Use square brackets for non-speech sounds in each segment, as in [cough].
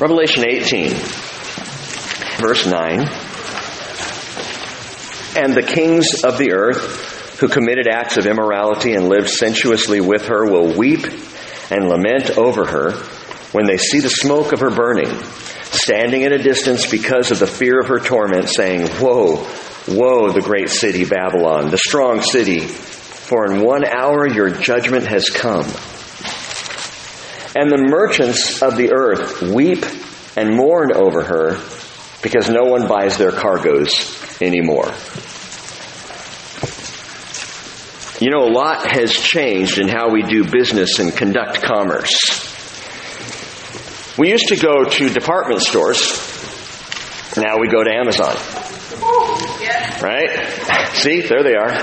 Revelation 18, verse 9. And the kings of the earth who committed acts of immorality and lived sensuously with her will weep and lament over her when they see the smoke of her burning, standing at a distance because of the fear of her torment, saying, Woe, woe, the great city Babylon, the strong city, for in one hour your judgment has come. And the merchants of the earth weep and mourn over her because no one buys their cargoes anymore. You know, a lot has changed in how we do business and conduct commerce. We used to go to department stores. Now we go to Amazon. Right? See, there they are.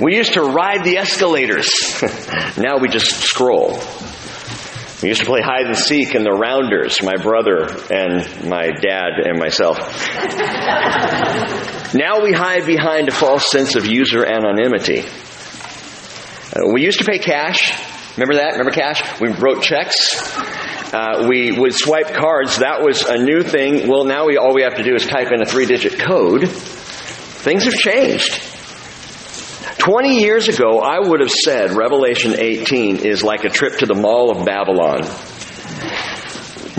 We used to ride the escalators. [laughs] now we just scroll. We used to play hide and seek in the rounders, my brother and my dad and myself. now we hide behind a false sense of user anonymity. Uh, we used to pay cash. Remember that? Remember cash? We wrote checks. Uh, we would swipe cards. That was a new thing. Well, now we all we have to do is type in a three-digit code. Things have changed. 20 years ago, I would have said Revelation 18 is like a trip to the Mall of Babylon.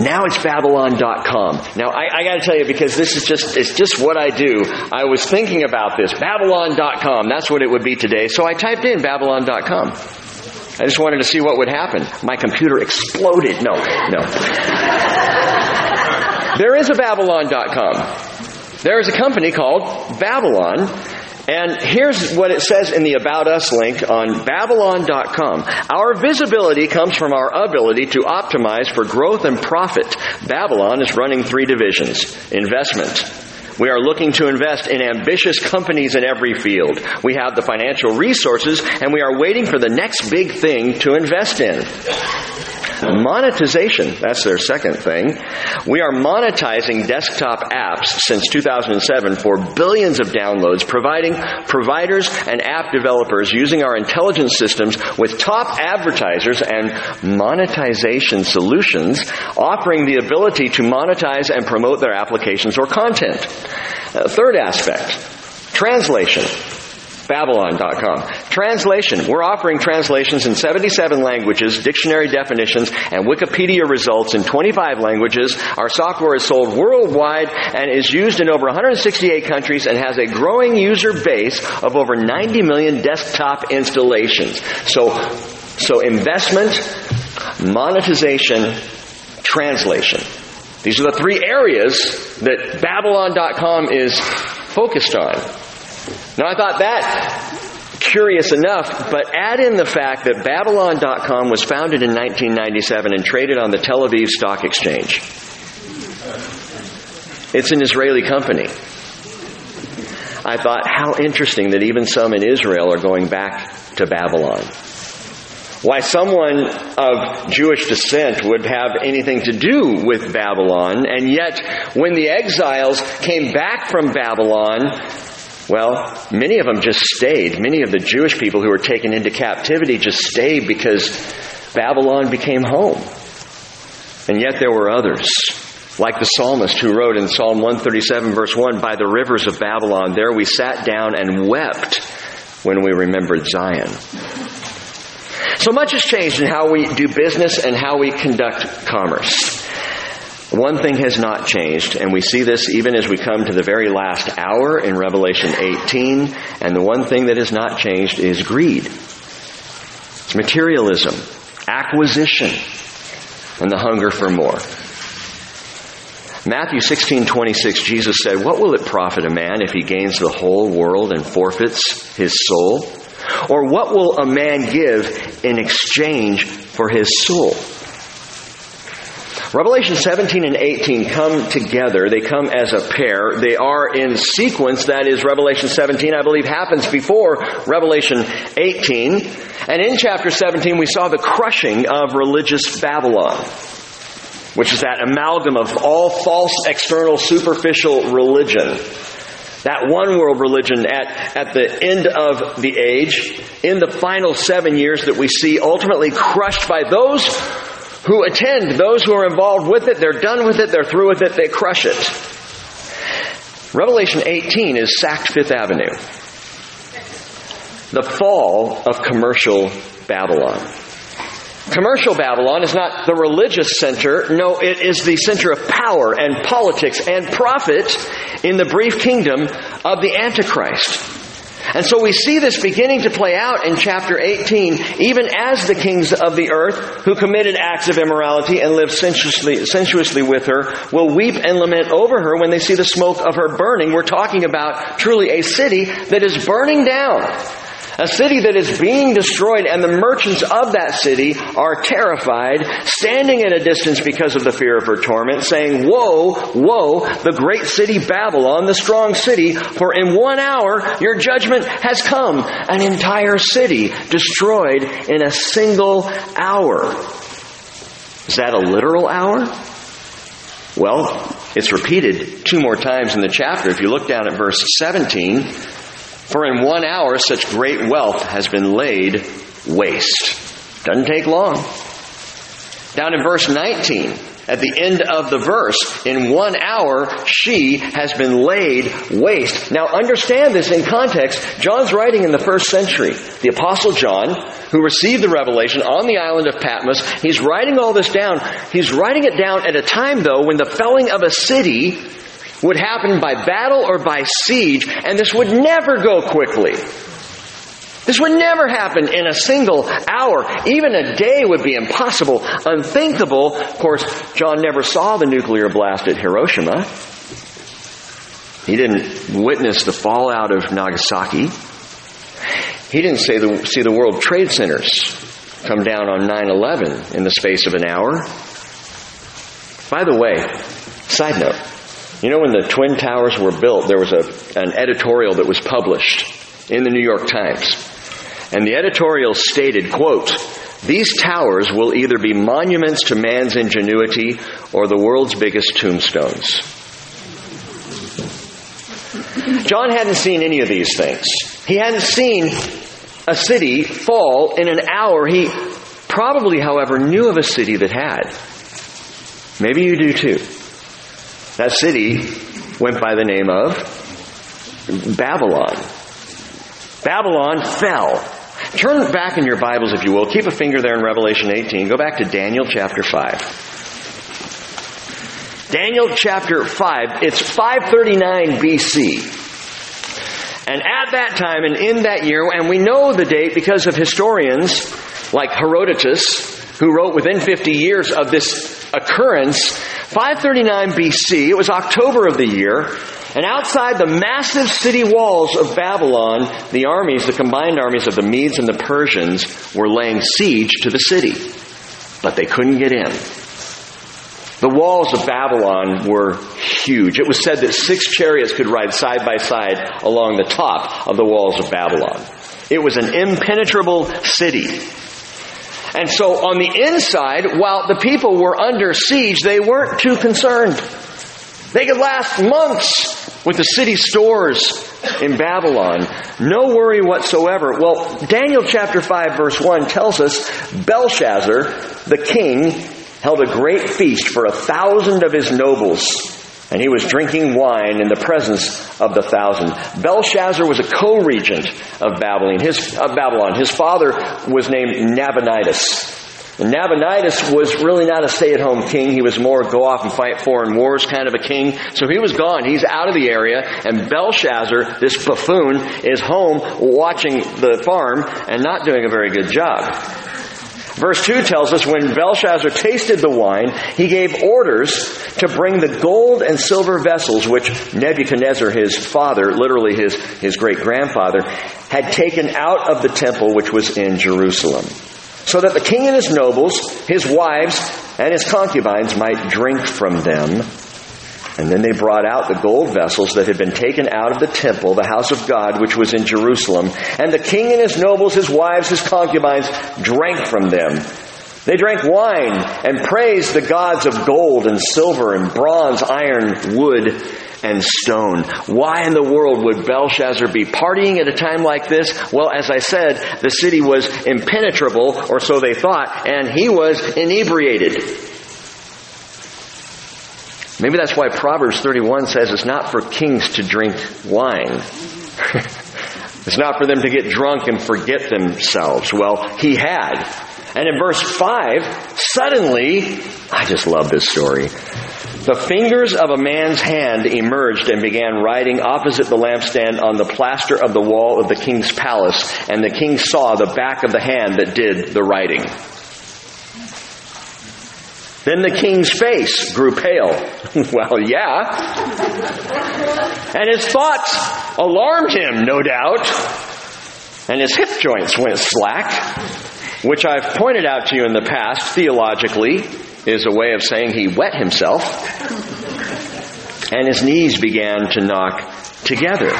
Now it's Babylon.com. Now I, I gotta tell you because this is just, it's just what I do. I was thinking about this. Babylon.com. That's what it would be today. So I typed in Babylon.com. I just wanted to see what would happen. My computer exploded. No, no. there is a Babylon.com. There is a company called Babylon and here's what it says in the About Us link on Babylon.com. Our visibility comes from our ability to optimize for growth and profit. Babylon is running three divisions. Investment. We are looking to invest in ambitious companies in every field. We have the financial resources and we are waiting for the next big thing to invest in. Monetization, that's their second thing. We are monetizing desktop apps since 2007 for billions of downloads, providing providers and app developers using our intelligence systems with top advertisers and monetization solutions, offering the ability to monetize and promote their applications or content. Uh, third aspect, translation. Babylon.com. Translation. We're offering translations in 77 languages, dictionary definitions, and Wikipedia results in 25 languages. Our software is sold worldwide and is used in over 168 countries and has a growing user base of over 90 million desktop installations. So, so investment, monetization, translation. These are the three areas that Babylon.com is focused on. Now I thought that curious enough, but add in the fact that Babylon.com was founded in 1997 and traded on the Tel Aviv Stock Exchange. It's an Israeli company. I thought, how interesting that even some in Israel are going back to Babylon. Why someone of Jewish descent would have anything to do with Babylon, and yet when the exiles came back from Babylon, well, many of them just stayed. Many of the Jewish people who were taken into captivity just stayed because Babylon became home. And yet there were others, like the psalmist who wrote in Psalm 137 verse 1, By the rivers of Babylon, there we sat down and wept when we remembered Zion. So much has changed in how we do business and how we conduct commerce. One thing has not changed, and we see this even as we come to the very last hour in Revelation 18, and the one thing that has not changed is greed. It's materialism, acquisition, and the hunger for more. Matthew 16:26 Jesus said, "What will it profit a man if he gains the whole world and forfeits his soul? Or what will a man give in exchange for his soul?" Revelation 17 and 18 come together. They come as a pair. They are in sequence. That is, Revelation 17, I believe, happens before Revelation 18. And in chapter 17, we saw the crushing of religious Babylon, which is that amalgam of all false, external, superficial religion. That one world religion at, at the end of the age, in the final seven years that we see ultimately crushed by those who attend, those who are involved with it, they're done with it, they're through with it, they crush it. Revelation 18 is sacked Fifth Avenue. The fall of commercial Babylon. Commercial Babylon is not the religious center. No, it is the center of power and politics and profit in the brief kingdom of the Antichrist. And so we see this beginning to play out in chapter 18, even as the kings of the earth who committed acts of immorality and lived sensuously, sensuously with her will weep and lament over her when they see the smoke of her burning. We're talking about truly a city that is burning down. A city that is being destroyed and the merchants of that city are terrified, standing at a distance because of the fear of her torment, saying, Woe, woe, the great city Babylon, the strong city, for in one hour your judgment has come. An entire city destroyed in a single hour. Is that a literal hour? Well, it's repeated two more times in the chapter. If you look down at verse 17, for in one hour such great wealth has been laid waste. Doesn't take long. Down in verse 19, at the end of the verse, in one hour she has been laid waste. Now understand this in context. John's writing in the first century. The apostle John, who received the revelation on the island of Patmos, he's writing all this down. He's writing it down at a time though when the felling of a city would happen by battle or by siege, and this would never go quickly. This would never happen in a single hour. Even a day would be impossible, unthinkable. Of course, John never saw the nuclear blast at Hiroshima. He didn't witness the fallout of Nagasaki. He didn't see the, see the World Trade Centers come down on 9 11 in the space of an hour. By the way, side note, you know, when the Twin Towers were built, there was a, an editorial that was published in the New York Times. And the editorial stated, quote, these towers will either be monuments to man's ingenuity or the world's biggest tombstones. John hadn't seen any of these things. He hadn't seen a city fall in an hour. He probably, however, knew of a city that had. Maybe you do too. That city went by the name of Babylon. Babylon fell. Turn back in your Bibles, if you will. Keep a finger there in Revelation 18. Go back to Daniel chapter 5. Daniel chapter 5. It's 539 BC. And at that time and in that year, and we know the date because of historians like Herodotus, who wrote within 50 years of this occurrence, 539 BC, it was October of the year, and outside the massive city walls of Babylon, the armies, the combined armies of the Medes and the Persians, were laying siege to the city. But they couldn't get in. The walls of Babylon were huge. It was said that six chariots could ride side by side along the top of the walls of Babylon. It was an impenetrable city. And so on the inside, while the people were under siege, they weren't too concerned. They could last months with the city stores in Babylon. No worry whatsoever. Well, Daniel chapter 5 verse 1 tells us Belshazzar, the king, held a great feast for a thousand of his nobles and he was drinking wine in the presence of the thousand. Belshazzar was a co-regent of Babylon. His, of Babylon. His father was named Nabonidus. And Nabonidus was really not a stay-at-home king. He was more go off and fight foreign wars kind of a king. So he was gone. He's out of the area. And Belshazzar, this buffoon, is home watching the farm and not doing a very good job. Verse 2 tells us when Belshazzar tasted the wine, he gave orders to bring the gold and silver vessels which Nebuchadnezzar, his father, literally his, his great grandfather, had taken out of the temple which was in Jerusalem. So that the king and his nobles, his wives, and his concubines might drink from them and then they brought out the gold vessels that had been taken out of the temple, the house of God, which was in Jerusalem. And the king and his nobles, his wives, his concubines drank from them. They drank wine and praised the gods of gold and silver and bronze, iron, wood, and stone. Why in the world would Belshazzar be partying at a time like this? Well, as I said, the city was impenetrable, or so they thought, and he was inebriated. Maybe that's why Proverbs 31 says it's not for kings to drink wine. [laughs] it's not for them to get drunk and forget themselves. Well, he had. And in verse 5, suddenly, I just love this story. The fingers of a man's hand emerged and began writing opposite the lampstand on the plaster of the wall of the king's palace, and the king saw the back of the hand that did the writing. Then the king's face grew pale. [laughs] well, yeah. And his thoughts alarmed him, no doubt. And his hip joints went slack, which I've pointed out to you in the past theologically is a way of saying he wet himself, and his knees began to knock together.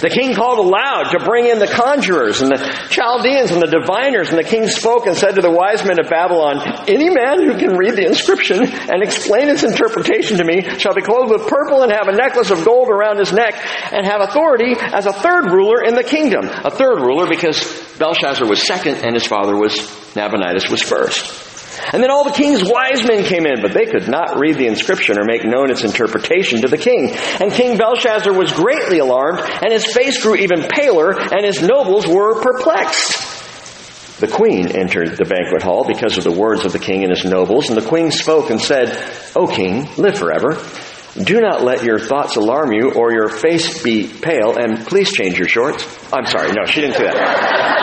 The king called aloud to bring in the conjurers and the Chaldeans and the diviners, and the king spoke and said to the wise men of Babylon, Any man who can read the inscription and explain its interpretation to me shall be clothed with purple and have a necklace of gold around his neck and have authority as a third ruler in the kingdom. A third ruler because Belshazzar was second and his father was Nabonidus was first. And then all the king's wise men came in, but they could not read the inscription or make known its interpretation to the king. And King Belshazzar was greatly alarmed, and his face grew even paler, and his nobles were perplexed. The queen entered the banquet hall because of the words of the king and his nobles, and the queen spoke and said, O king, live forever. Do not let your thoughts alarm you or your face be pale, and please change your shorts. I'm sorry, no, she didn't say that.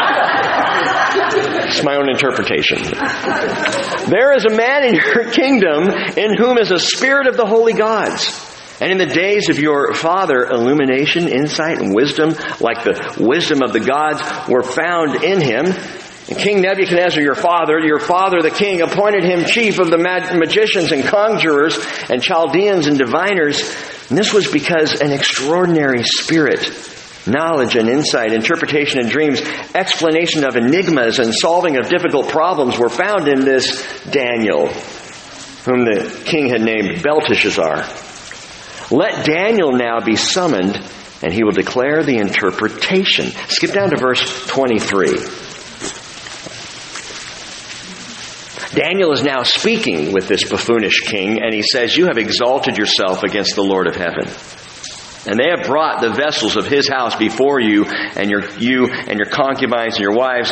It's my own interpretation. There is a man in your [laughs] kingdom in whom is a spirit of the holy gods. And in the days of your father, illumination, insight, and wisdom, like the wisdom of the gods, were found in him. And King Nebuchadnezzar, your father, your father the king, appointed him chief of the magicians and conjurers and Chaldeans and diviners. And this was because an extraordinary spirit knowledge and insight, interpretation and dreams, explanation of enigmas and solving of difficult problems were found in this Daniel, whom the king had named Belteshazzar. Let Daniel now be summoned and he will declare the interpretation. Skip down to verse 23. Daniel is now speaking with this buffoonish king, and he says, You have exalted yourself against the Lord of heaven. And they have brought the vessels of his house before you, and your, you and your concubines and your wives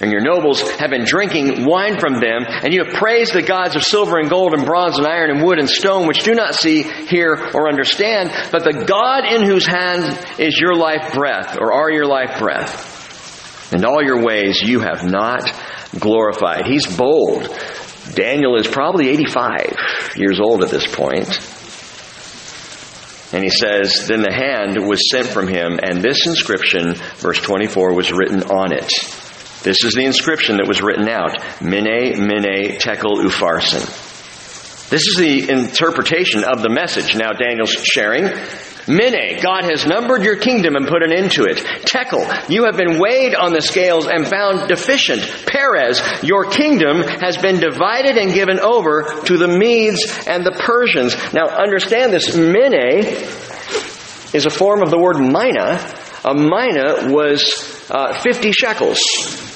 and your nobles have been drinking wine from them, and you have praised the gods of silver and gold and bronze and iron and wood and stone, which do not see, hear, or understand, but the God in whose hand is your life breath, or are your life breath. And all your ways you have not glorified. He's bold. Daniel is probably 85 years old at this point. And he says, Then the hand was sent from him, and this inscription, verse 24, was written on it. This is the inscription that was written out Mene, Mene, Tekel, Upharsin. This is the interpretation of the message now Daniel's sharing. Mene, God has numbered your kingdom and put an end to it. Tekel, you have been weighed on the scales and found deficient. Peres, your kingdom has been divided and given over to the Medes and the Persians. Now understand this. Mene is a form of the word mina. A mina was uh, 50 shekels.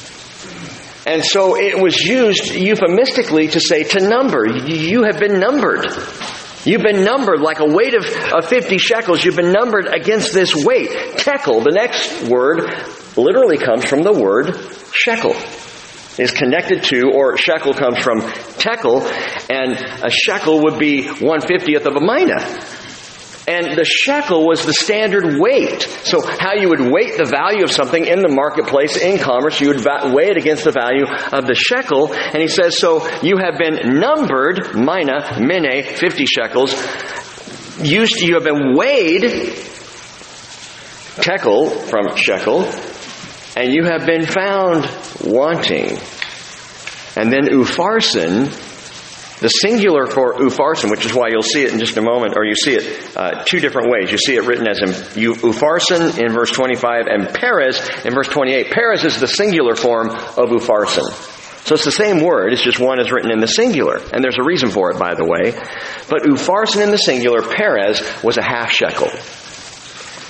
And so it was used euphemistically to say to number. You have been numbered. You've been numbered like a weight of, of 50 shekels. You've been numbered against this weight. Tekel, the next word, literally comes from the word shekel. Is connected to, or shekel comes from tekel, and a shekel would be 150th of a mina. And the shekel was the standard weight. So how you would weight the value of something in the marketplace, in commerce, you would weigh it against the value of the shekel. And he says, so you have been numbered, mina, mene, 50 shekels. Used, you have been weighed, tekel from shekel, and you have been found wanting. And then upharsin, the singular for upharsin, which is why you'll see it in just a moment, or you see it uh, two different ways. You see it written as upharsin in verse 25 and Peres in verse 28. Peres is the singular form of upharsin. So it's the same word, it's just one is written in the singular. And there's a reason for it, by the way. But upharsin in the singular, Peres, was a half shekel.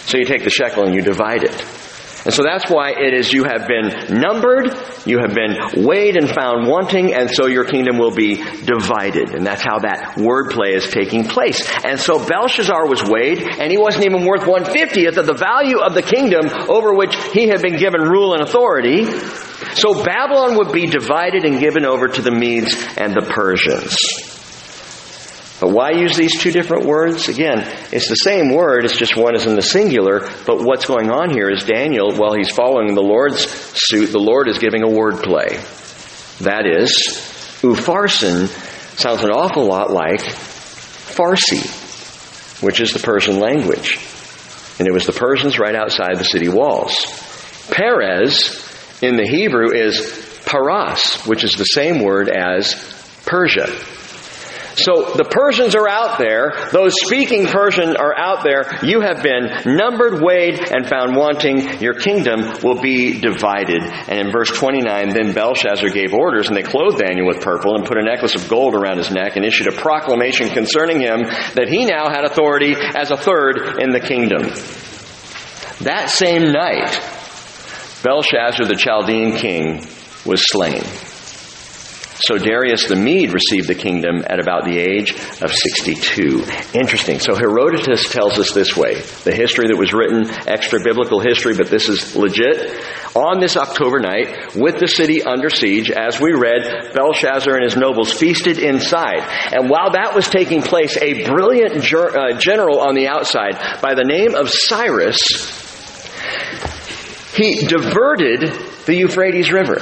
So you take the shekel and you divide it. And so that's why it is you have been numbered, you have been weighed and found wanting, and so your kingdom will be divided. And that's how that wordplay is taking place. And so Belshazzar was weighed, and he wasn't even worth one fiftieth of the value of the kingdom over which he had been given rule and authority. So Babylon would be divided and given over to the Medes and the Persians. But why use these two different words? Again, it's the same word, it's just one is in the singular, but what's going on here is Daniel, while he's following the Lord's suit, the Lord is giving a word play. That is, Upharsin sounds an awful lot like Farsi, which is the Persian language. And it was the Persians right outside the city walls. Peres in the Hebrew is paras, which is the same word as Persia. So the Persians are out there. Those speaking Persian are out there. You have been numbered, weighed, and found wanting. Your kingdom will be divided. And in verse 29, then Belshazzar gave orders, and they clothed Daniel with purple and put a necklace of gold around his neck and issued a proclamation concerning him that he now had authority as a third in the kingdom. That same night, Belshazzar the Chaldean king was slain. So Darius the Mede received the kingdom at about the age of 62. Interesting. So Herodotus tells us this way. The history that was written, extra biblical history, but this is legit. On this October night, with the city under siege, as we read, Belshazzar and his nobles feasted inside. And while that was taking place, a brilliant uh, general on the outside by the name of Cyrus, he diverted the Euphrates River.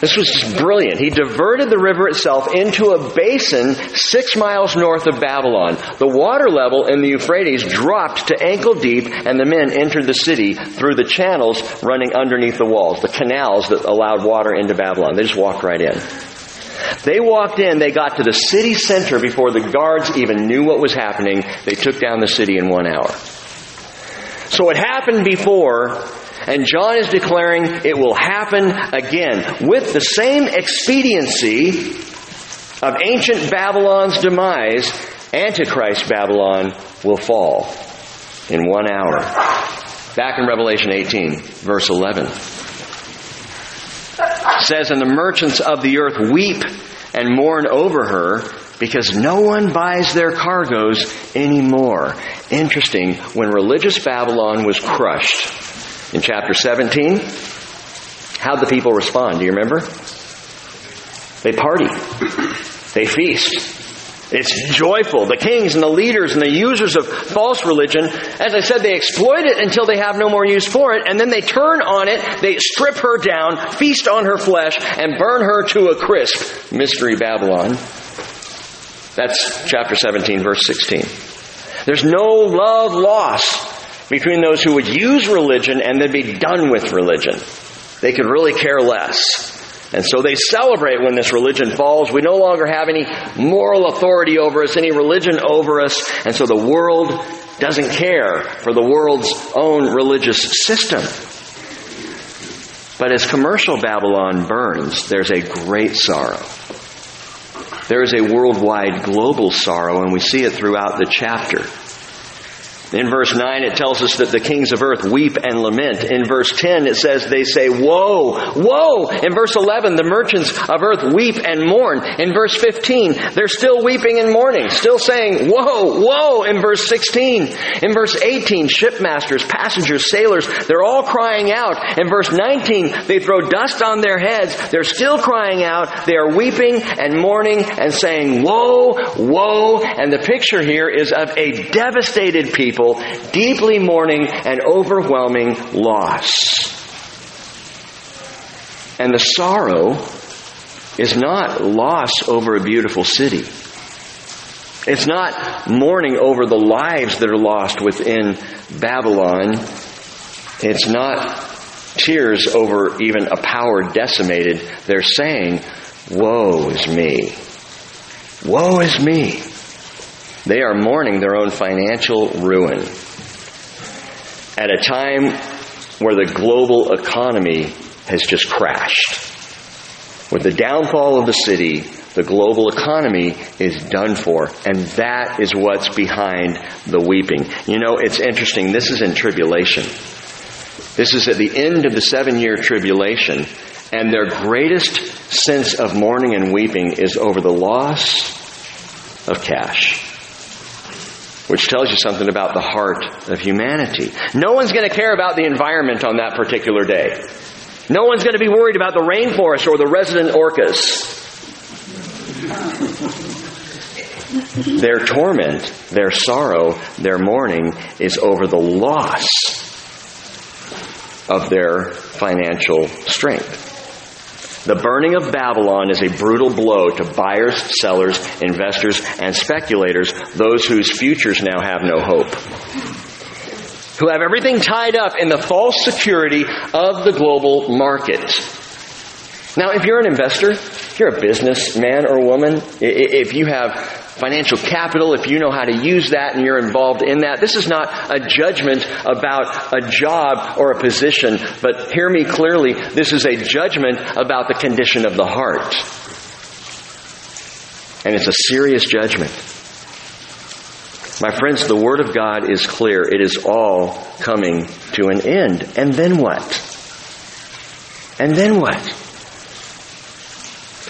This was just brilliant. He diverted the river itself into a basin six miles north of Babylon. The water level in the Euphrates dropped to ankle deep, and the men entered the city through the channels running underneath the walls, the canals that allowed water into Babylon. They just walked right in. They walked in, they got to the city center before the guards even knew what was happening. They took down the city in one hour. So it happened before, and John is declaring it will happen again with the same expediency of ancient Babylon's demise. Antichrist Babylon will fall in one hour. Back in Revelation 18, verse 11. It says, And the merchants of the earth weep and mourn over her because no one buys their cargoes anymore. Interesting, when religious Babylon was crushed, in chapter 17, how'd the people respond? Do you remember? They party. They feast. It's joyful. The kings and the leaders and the users of false religion, as I said, they exploit it until they have no more use for it, and then they turn on it, they strip her down, feast on her flesh, and burn her to a crisp. Mystery Babylon. That's chapter 17, verse 16. There's no love lost between those who would use religion and then be done with religion. They could really care less. And so they celebrate when this religion falls. We no longer have any moral authority over us, any religion over us, and so the world doesn't care for the world's own religious system. But as commercial Babylon burns, there's a great sorrow. There is a worldwide global sorrow, and we see it throughout the chapter. In verse 9, it tells us that the kings of earth weep and lament. In verse 10, it says they say, Woe! Woe! In verse 11, the merchants of earth weep and mourn. In verse 15, they're still weeping and mourning, still saying, Woe! Woe! In verse 16. In verse 18, shipmasters, passengers, sailors, they're all crying out. In verse 19, they throw dust on their heads. They're still crying out. They are weeping and mourning and saying, Woe! Woe! And the picture here is of a devastated people people deeply mourning an overwhelming loss. And the sorrow is not loss over a beautiful city. It's not mourning over the lives that are lost within Babylon. It's not tears over even a power decimated. They're saying, Woe is me. Woe is me. They are mourning their own financial ruin at a time where the global economy has just crashed. With the downfall of the city, the global economy is done for. And that is what's behind the weeping. You know, it's interesting. This is in tribulation. This is at the end of the seven year tribulation. And their greatest sense of mourning and weeping is over the loss of cash. Which tells you something about the heart of humanity. No one's going to care about the environment on that particular day. No one's going to be worried about the rainforest or the resident orcas. Their torment, their sorrow, their mourning is over the loss of their financial strength. The burning of Babylon is a brutal blow to buyers, sellers, investors, and speculators, those whose futures now have no hope. Who have everything tied up in the false security of the global market. Now, if you're an investor, if you're a businessman or woman, if you have financial capital, if you know how to use that and you're involved in that. This is not a judgment about a job or a position, but hear me clearly, this is a judgment about the condition of the heart. And it's a serious judgment. My friends, the Word of God is clear. It is all coming to an end. And then what? And then what?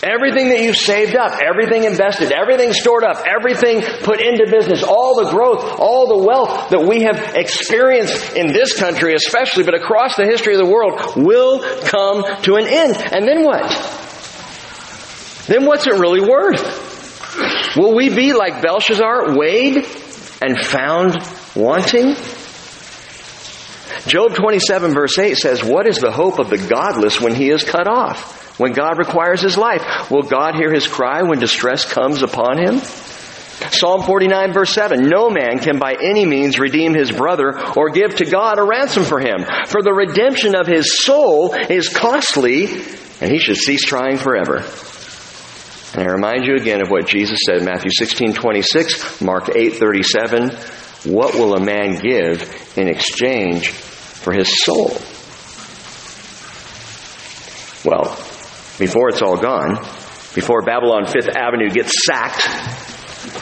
Everything that you've saved up, everything invested, everything stored up, everything put into business, all the growth, all the wealth that we have experienced in this country especially, but across the history of the world will come to an end. And then what? Then what's it really worth? Will we be like Belshazzar, weighed and found wanting? Job 27 verse 8 says, What is the hope of the godless when he is cut off? When God requires his life? Will God hear his cry when distress comes upon him? Psalm 49 verse 7, no man can by any means redeem his brother or give to God a ransom for him. For the redemption of his soul is costly and he should cease trying forever. And I remind you again of what Jesus said in Matthew 16, 26, Mark 8, 37. What will a man give in exchange for his soul? Well, before it's all gone, before Babylon Fifth Avenue gets sacked,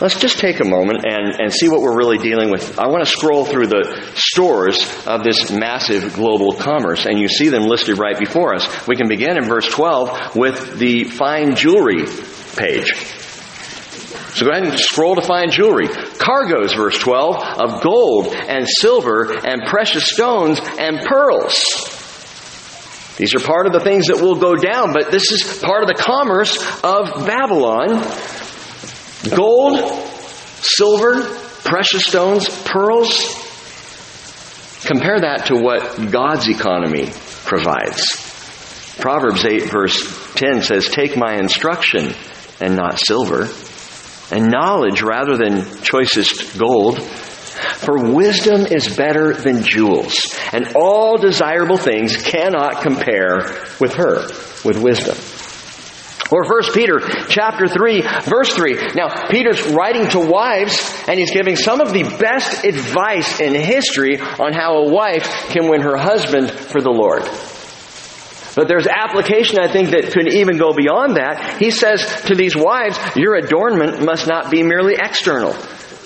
let's just take a moment and, and see what we're really dealing with. I want to scroll through the stores of this massive global commerce, and you see them listed right before us. We can begin in verse 12 with the fine jewelry page. So go ahead and scroll to fine jewelry. Cargoes, verse 12, of gold and silver and precious stones and pearls. These are part of the things that will go down, but this is part of the commerce of Babylon. Gold, silver, precious stones, pearls. Compare that to what God's economy provides. Proverbs 8 verse 10 says, Take my instruction and not silver, and knowledge rather than choicest gold for wisdom is better than jewels, and all desirable things cannot compare with her, with wisdom. Or 1 Peter chapter 3 verse 3. Now, Peter's writing to wives and he's giving some of the best advice in history on how a wife can win her husband for the Lord. But there's application, I think, that could even go beyond that. He says to these wives, your adornment must not be merely external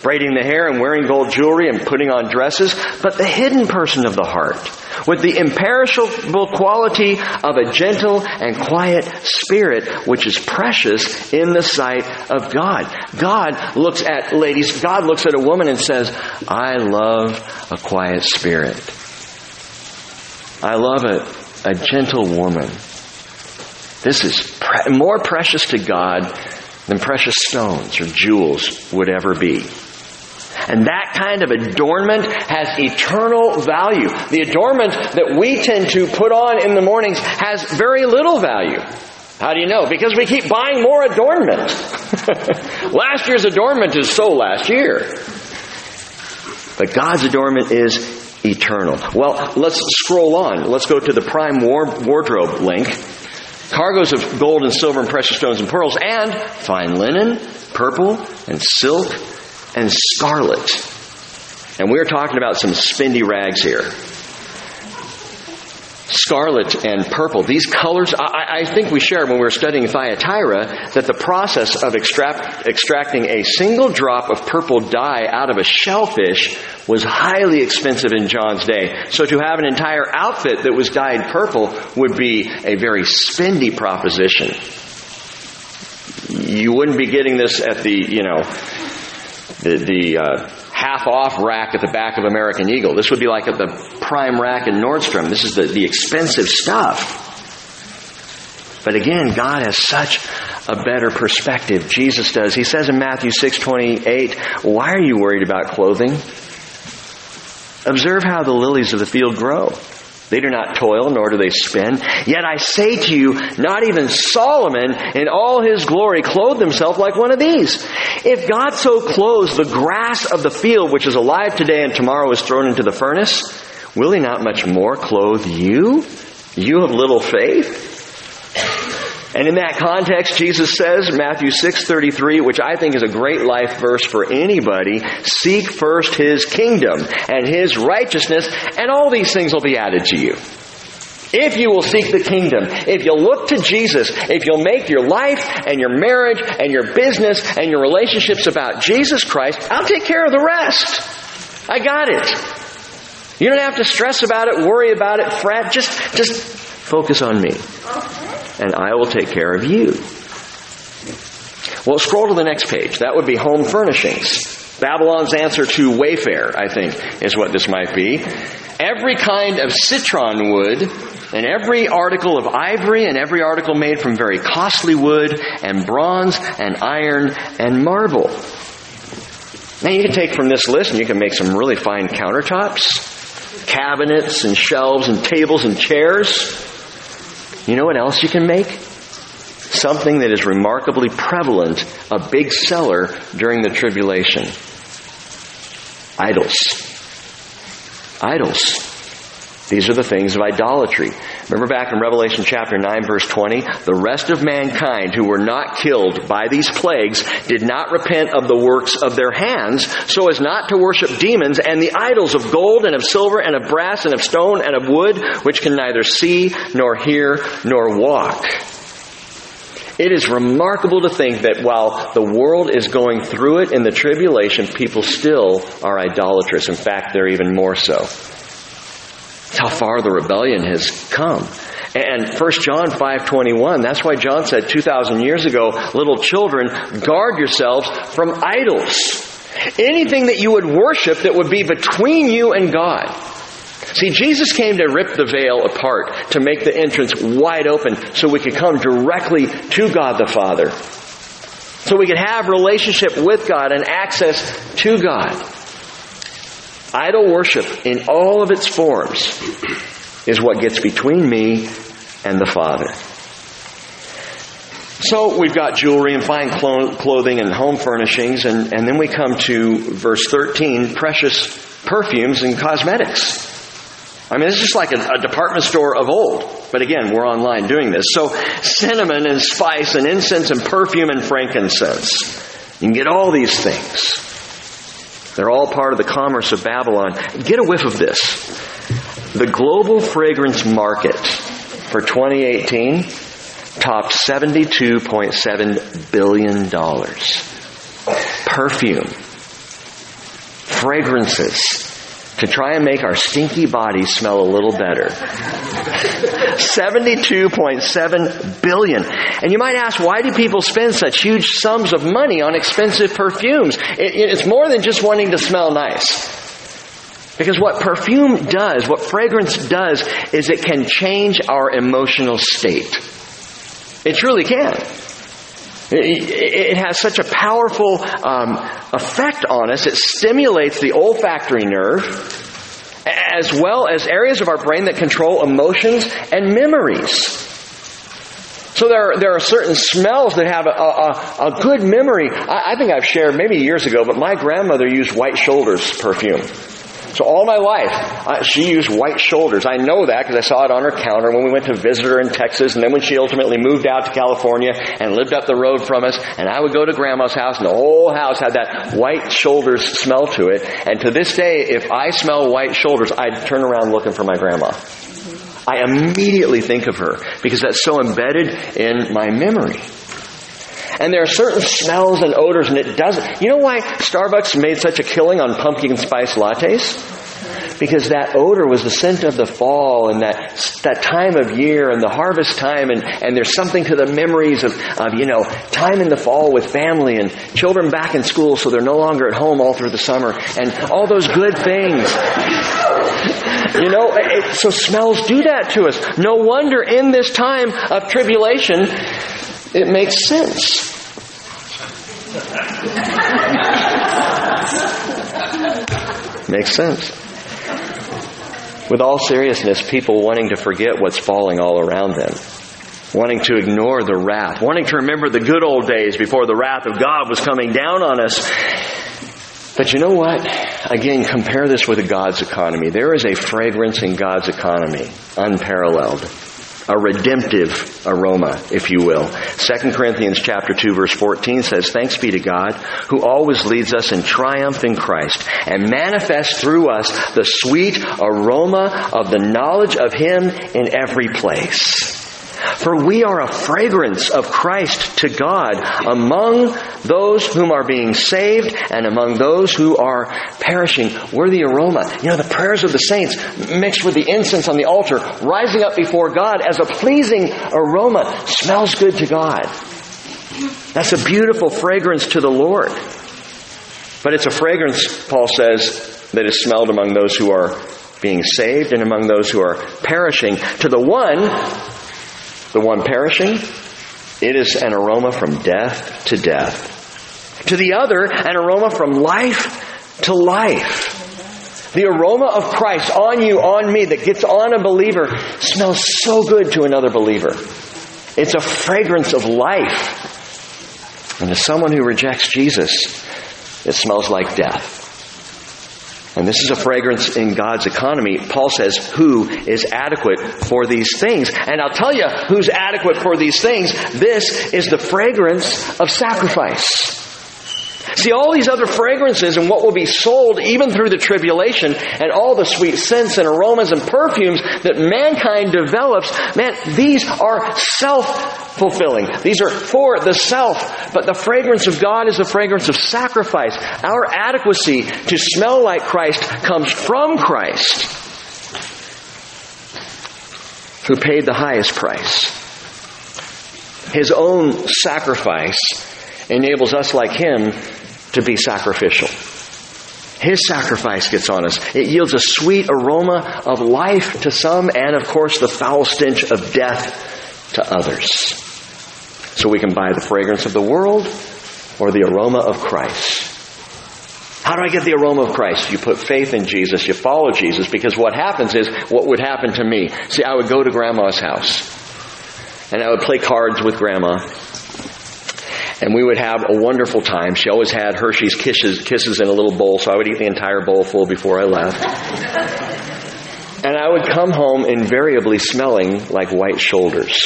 braiding the hair and wearing gold jewelry and putting on dresses, but the hidden person of the heart, with the imperishable quality of a gentle and quiet spirit, which is precious in the sight of God. God looks at ladies, God looks at a woman and says, I love a quiet spirit. I love a, a gentle woman. This is pre- more precious to God than precious stones or jewels would ever be. And that kind of adornment has eternal value. The adornment that we tend to put on in the mornings has very little value. How do you know? Because we keep buying more adornment. [laughs] last year's adornment is so last year. But God's adornment is eternal. Well, let's scroll on. Let's go to the prime wardrobe link. Cargoes of gold and silver and precious stones and pearls and fine linen, purple and silk and scarlet. And we're talking about some spendy rags here. scarlet and purple. These colors, I, I, think we shared when we were studying Thyatira that the process of extract, extracting a single drop of purple dye out of a shellfish was highly expensive in John's day. So to have an entire outfit that was dyed purple would be a very spendy proposition. You wouldn't be getting this at the, you know, the, the uh, half off rack at the back of American Eagle. This would be like at the prime rack in Nordstrom. This is the, the expensive stuff. But again, God has such a better perspective. Jesus does. He says in Matthew 6:28, "Why are you worried about clothing? Observe how the lilies of the field grow. They do not toil, nor do they spin. Yet I say to you, not even Solomon in all his glory clothed himself like one of these. If God so clothes the grass of the field, which is alive today and tomorrow is thrown into the furnace, will he not much more clothe you? You of little faith? And in that context, Jesus says, Matthew 6:33, which I think is a great life verse for anybody, seek first his kingdom and his righteousness, and all these things will be added to you. If you will seek the kingdom, if you'll look to Jesus, if you'll make your life and your marriage and your business and your relationships about Jesus Christ, I'll take care of the rest. I got it. You don't have to stress about it, worry about it, fret. Just, just focus on me and I will take care of you. Well, scroll to the next page. That would be home furnishings. Babylon's answer to Wayfair, I think, is what this might be. Every kind of citron wood, and every article of ivory, and every article made from very costly wood, and bronze, and iron, and marble. Now you can take from this list and you can make some really fine countertops, cabinets, and shelves, and tables, and chairs. You know what else you can make? Something that is remarkably prevalent, a big seller during the tribulation. Idols. Idols. These are the things of idolatry. Remember back in Revelation chapter 9 verse 20? The rest of mankind who were not killed by these plagues did not repent of the works of their hands so as not to worship demons and the idols of gold and of silver and of brass and of stone and of wood which can neither see nor hear nor walk. It is remarkable to think that while the world is going through it in the tribulation, people still are idolatrous. In fact, they're even more so. How far the rebellion has come. And 1 John 5:21, that's why John said 2000 years ago, little children, guard yourselves from idols. Anything that you would worship that would be between you and God. See, Jesus came to rip the veil apart, to make the entrance wide open so we could come directly to God the Father. So we could have relationship with God and access to God. Idol worship in all of its forms is what gets between me and the Father. So we've got jewelry and fine clothing and home furnishings, and, and then we come to verse 13 precious perfumes and cosmetics. I mean, it's just like a, a, department store of old. But again, we're online doing this. So, cinnamon and spice and incense and perfume and frankincense. You can get all these things. They're all part of the commerce of Babylon. Get a whiff of this. The global fragrance market for 2018 topped $72.7 billion. Perfume, fragrances, to try and make our stinky bodies smell a little better. 72.7 billion. And you might ask, why do people spend such huge sums of money on expensive perfumes? It, it's more than just wanting to smell nice. Because what perfume does, what fragrance does, is it can change our emotional state. It truly can. It has such a powerful um, effect on us. It stimulates the olfactory nerve, as well as areas of our brain that control emotions and memories. So there are, there are certain smells that have a, a, a good memory. I, I think I've shared maybe years ago, but my grandmother used White Shoulders perfume. So all my life, uh, she used white shoulders. I know that because I saw it on her counter when we went to visit her in Texas, and then when she ultimately moved out to California and lived up the road from us, and I would go to Grandma's house, and the whole house had that white shoulders smell to it. And to this day, if I smell white shoulders, I'd turn around looking for my grandma. I immediately think of her because that's so embedded in my memory. And there are certain smells and odors, and it doesn't. You know why Starbucks made such a killing on pumpkin spice lattes? because that odor was the scent of the fall and that, that time of year and the harvest time and, and there's something to the memories of, of, you know, time in the fall with family and children back in school so they're no longer at home all through the summer and all those good things. You know, it, so smells do that to us. No wonder in this time of tribulation, it makes sense. makes sense. With all seriousness, people wanting to forget what's falling all around them wanting to ignore the wrath, wanting to remember the good old days before the wrath of God was coming down on us. But you know what? Again, compare this with God's economy. There is a fragrance in God's economy, unparalleled. A redemptive aroma, if you will. 2 Corinthians chapter 2 verse 14 says, Thanks be to God, who always leads us in triumph in Christ, and manifests through us the sweet aroma of the knowledge of Him in every place. For we are a fragrance of Christ to God among those whom are being saved and among those who are perishing. We're the aroma. You know, the prayers of the saints mixed with the incense on the altar, rising up before God as a pleasing aroma, smells good to God. That's a beautiful fragrance to the Lord. But it's a fragrance, Paul says, that is smelled among those who are being saved and among those who are perishing. To the one, the one perishing, it is an aroma from death to death. To the other, an aroma from life to life. The aroma of Christ on you, on me, that gets on a believer smells so good to another believer. It's a fragrance of life. And to someone who rejects Jesus, it smells like death. And this is a fragrance in God's economy. Paul says, who is adequate for these things? And I'll tell you who's adequate for these things. This is the fragrance of sacrifice. See, all these other fragrances and what will be sold even through the tribulation and all the sweet scents and aromas and perfumes that mankind develops, man, these are self-fulfilling. These are for the self. But the fragrance of God is the fragrance of sacrifice. Our adequacy to smell like Christ comes from Christ, who paid the highest price. His own sacrifice enables us like him to be sacrificial. His sacrifice gets on us. It yields a sweet aroma of life to some and of course the foul stench of death to others. So we can buy the fragrance of the world or the aroma of Christ. How do I get the aroma of Christ? You put faith in Jesus, you follow Jesus, because what happens is what would happen to me. See, I would go to grandma's house and I would play cards with grandma and we would have a wonderful time. She always had Hershey's kisses, kisses in a little bowl, so I would eat the entire bowl full before I left. and I would come home invariably smelling like white shoulders.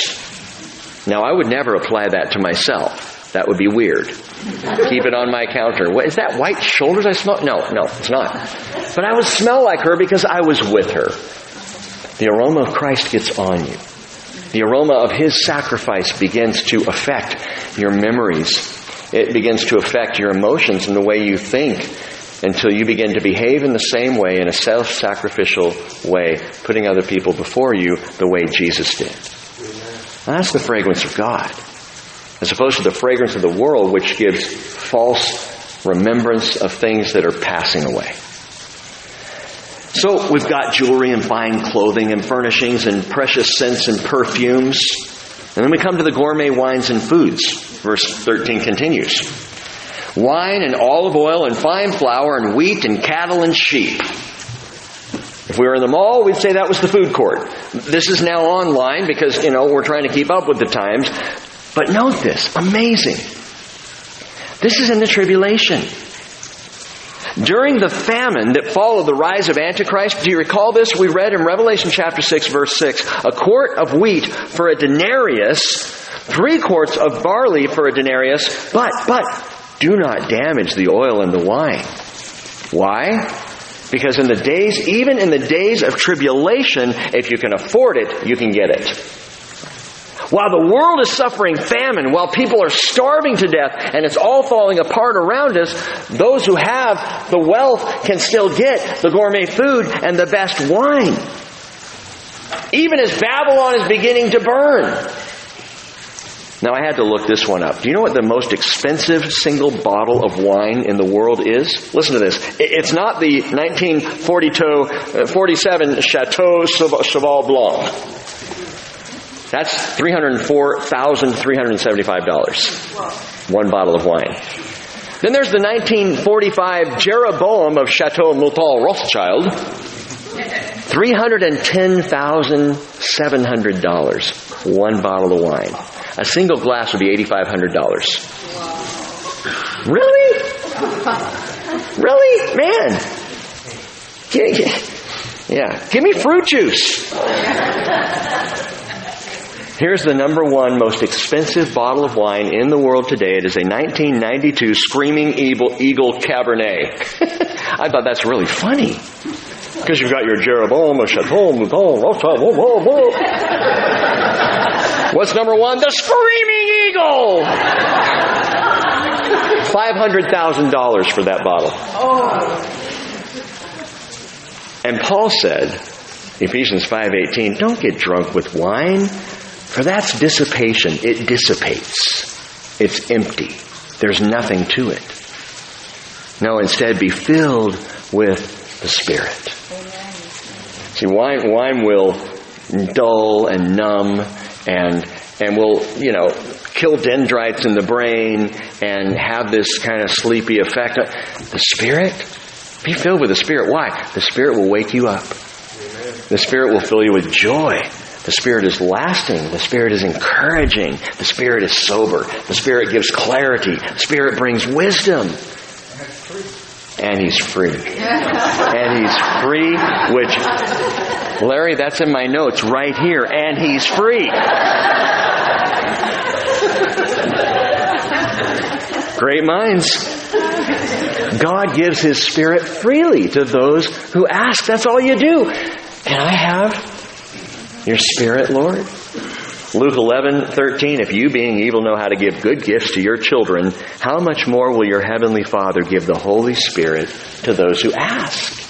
Now, I would never apply that to myself. That would be weird. Keep it on my counter. What, is that white shoulders I smell? No, no, it's not. But I would smell like her because I was with her. The aroma of Christ gets on you. The aroma of His sacrifice begins to affect your memories. It begins to affect your emotions and the way you think until you begin to behave in the same way, in a self-sacrificial way, putting other people before you the way Jesus did. And that's the fragrance of God. As opposed to the fragrance of the world, which gives false remembrance of things that are passing away. So we've got jewelry and fine clothing and furnishings and precious scents and perfumes. And then we come to the gourmet wines and foods. Verse 13 continues. Wine and olive oil and fine flour and wheat and cattle and sheep. If we were in the mall, we'd say that was the food court. This is now online because, you know, we're trying to keep up with the times. But note this, amazing. This is in the tribulation. During the famine that followed the rise of Antichrist, do you recall this? We read in Revelation chapter 6 verse 6, a quart of wheat for a denarius, three quarts of barley for a denarius, but, but, do not damage the oil and the wine. Why? Because in the days, even in the days of tribulation, if you can afford it, you can get it. While the world is suffering famine, while people are starving to death, and it's all falling apart around us, those who have the wealth can still get the gourmet food and the best wine. Even as Babylon is beginning to burn. Now I had to look this one up. Do you know what the most expensive single bottle of wine in the world is? Listen to this. It's not the 1947 uh, Chateau Cheval Blanc. That's $304,375. One bottle of wine. Then there's the 1945 Jeroboam of Chateau Mouton Rothschild. $310,700. One bottle of wine. A single glass would be $8,500. Really? Really? Man. Yeah. Give me fruit juice. Here's the number one most expensive bottle of wine in the world today. It is a 1992 Screaming Eagle, Eagle Cabernet. [laughs] I thought that's really funny. Because you've got your Jeroboam, a Chateau, Mouton, What's number one? The Screaming Eagle! $500,000 for that bottle. And Paul said, Ephesians 5.18, don't get drunk with wine, for that's dissipation. It dissipates. It's empty. There's nothing to it. No, instead be filled with the Spirit. See, wine, wine will dull and numb and and will you know kill dendrites in the brain and have this kind of sleepy effect. The Spirit, be filled with the Spirit. Why? The Spirit will wake you up. The Spirit will fill you with joy. The Spirit is lasting. The Spirit is encouraging. The Spirit is sober. The Spirit gives clarity. The Spirit brings wisdom. And He's free. and He's free, which Larry, that's in my notes right here, and he's free. Great minds. God gives his spirit freely to those who ask. That's all you do. Can I have your spirit, Lord? Luke 11, 13, if you being evil know how to give good gifts to your children, how much more will your heavenly Father give the Holy Spirit to those who ask?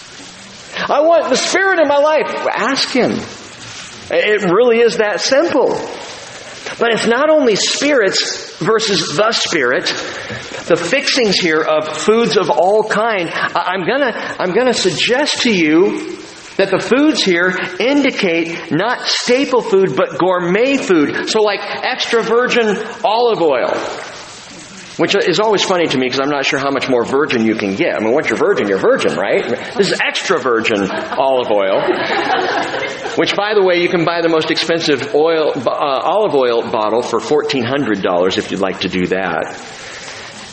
I want the Spirit in my life. Ask Him. It really is that simple. But it's not only spirits versus the Spirit. The fixings here of foods of all kind. I'm gonna, I'm gonna suggest to you that the foods here indicate not staple food, but gourmet food. So like extra virgin olive oil which is always funny to me because I'm not sure how much more virgin you can get. I mean, once you're virgin, you're virgin, right? This is extra virgin olive oil. Which, by the way, you can buy the most expensive oil, uh, olive oil bottle for $1,400 if you'd like to do that.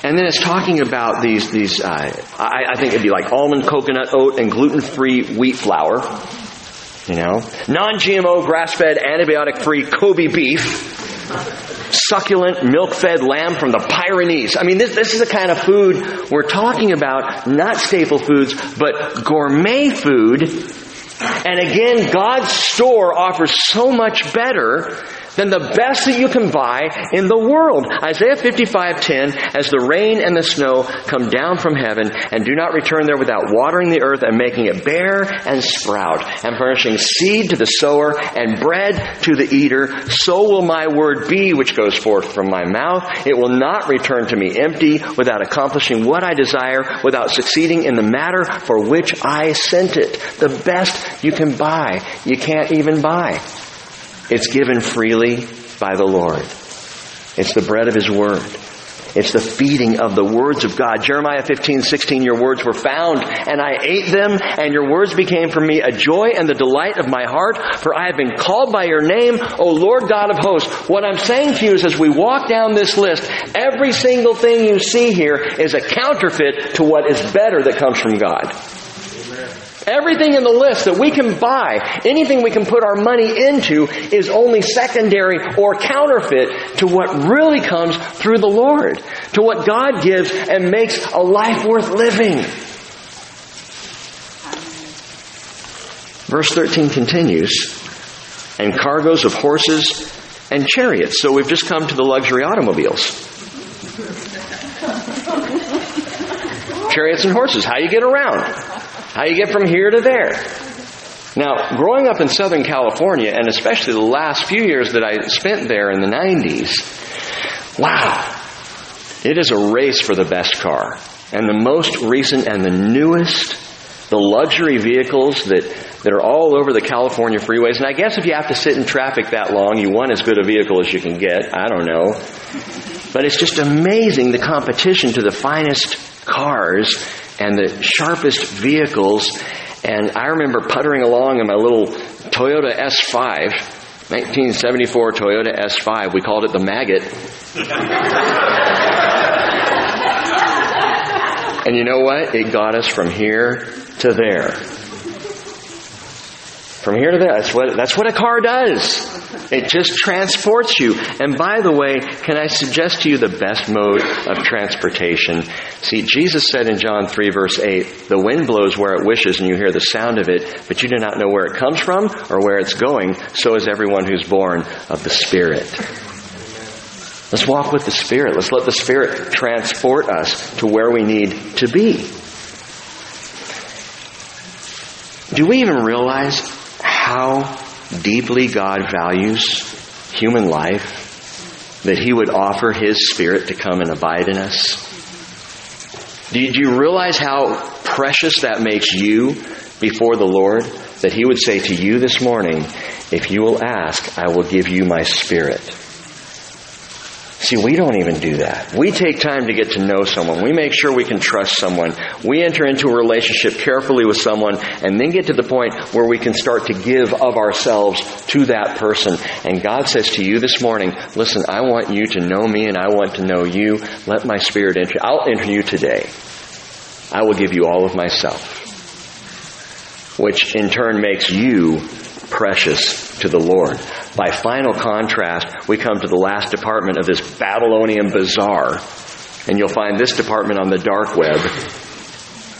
And then it's talking about these, these uh, I, I think it'd be like almond, coconut, oat, and gluten-free wheat flour. You know? Non-GMO, grass-fed, antibiotic-free Kobe beef succulent, milk-fed lamb from the Pyrenees. I mean, this, this is the kind of food we're talking about, not staple foods, but gourmet food. And again, God's store offers so much better than the best that you can buy in the world. Isaiah 55:10 as the rain and the snow come down from heaven and do not return there without watering the earth and making it bear and sprout and furnishing seed to the sower and bread to the eater, so will my word be which goes forth from my mouth. It will not return to me empty without accomplishing what I desire, without succeeding in the matter for which I sent it. The best you can buy, you can't even buy. It's given freely by the Lord. It's the bread of His Word. It's the feeding of the words of God. Jeremiah 15, 16, your words were found, and I ate them, and your words became for me a joy and the delight of my heart, for I have been called by your name, O Lord God of hosts. What I'm saying to you is as we walk down this list, every single thing you see here is a counterfeit to what is better that comes from God. Everything in the list that we can buy, anything we can put our money into, is only secondary or counterfeit to what really comes through the Lord, to what God gives and makes a life worth living. Verse 13 continues, and cargoes of horses and chariots. So we've just come to the luxury automobiles. chariots and horses. How you get around? How you get from here to there? Now, growing up in Southern California, and especially the last few years that I spent there in the 90s, wow, it is a race for the best car. And the most recent and the newest, the luxury vehicles that, that are all over the California freeways. And I guess if you have to sit in traffic that long, you want as good a vehicle as you can get. I don't know. But it's just amazing the competition to the finest cars and the sharpest vehicles. And I remember puttering along in my little Toyota S5, 1974 Toyota S5. We called it the maggot. and you know what? It got us from here to there. From here to there. That's what, that's what a car does. It just transports you. And by the way, can I suggest to you the best mode of transportation? See, Jesus said in John 3 verse 8, the wind blows where it wishes and you hear the sound of it, but you do not know where it comes from or where it's going. So is everyone who's born of the Spirit. Let's walk with the Spirit. Let's let the Spirit transport us to where we need to be. Do we even realize how deeply God values human life, that He would offer His Spirit to come and abide in us? Do you realize how precious that makes you before the Lord? That He would say to you this morning, if you will ask, I will give you my Spirit. See, we don't even do that. We take time to get to know someone. We make sure we can trust someone. We enter into a relationship carefully with someone and then get to the point where we can start to give of ourselves to that person. And God says to you this morning, listen, I want you to know me and I want to know you. Let my spirit enter. I'll enter you today. I will give you all of myself. Which in turn makes you precious to the Lord. By final contrast, we come to the last department of this Babylonian bazaar, and you'll find this department on the dark web,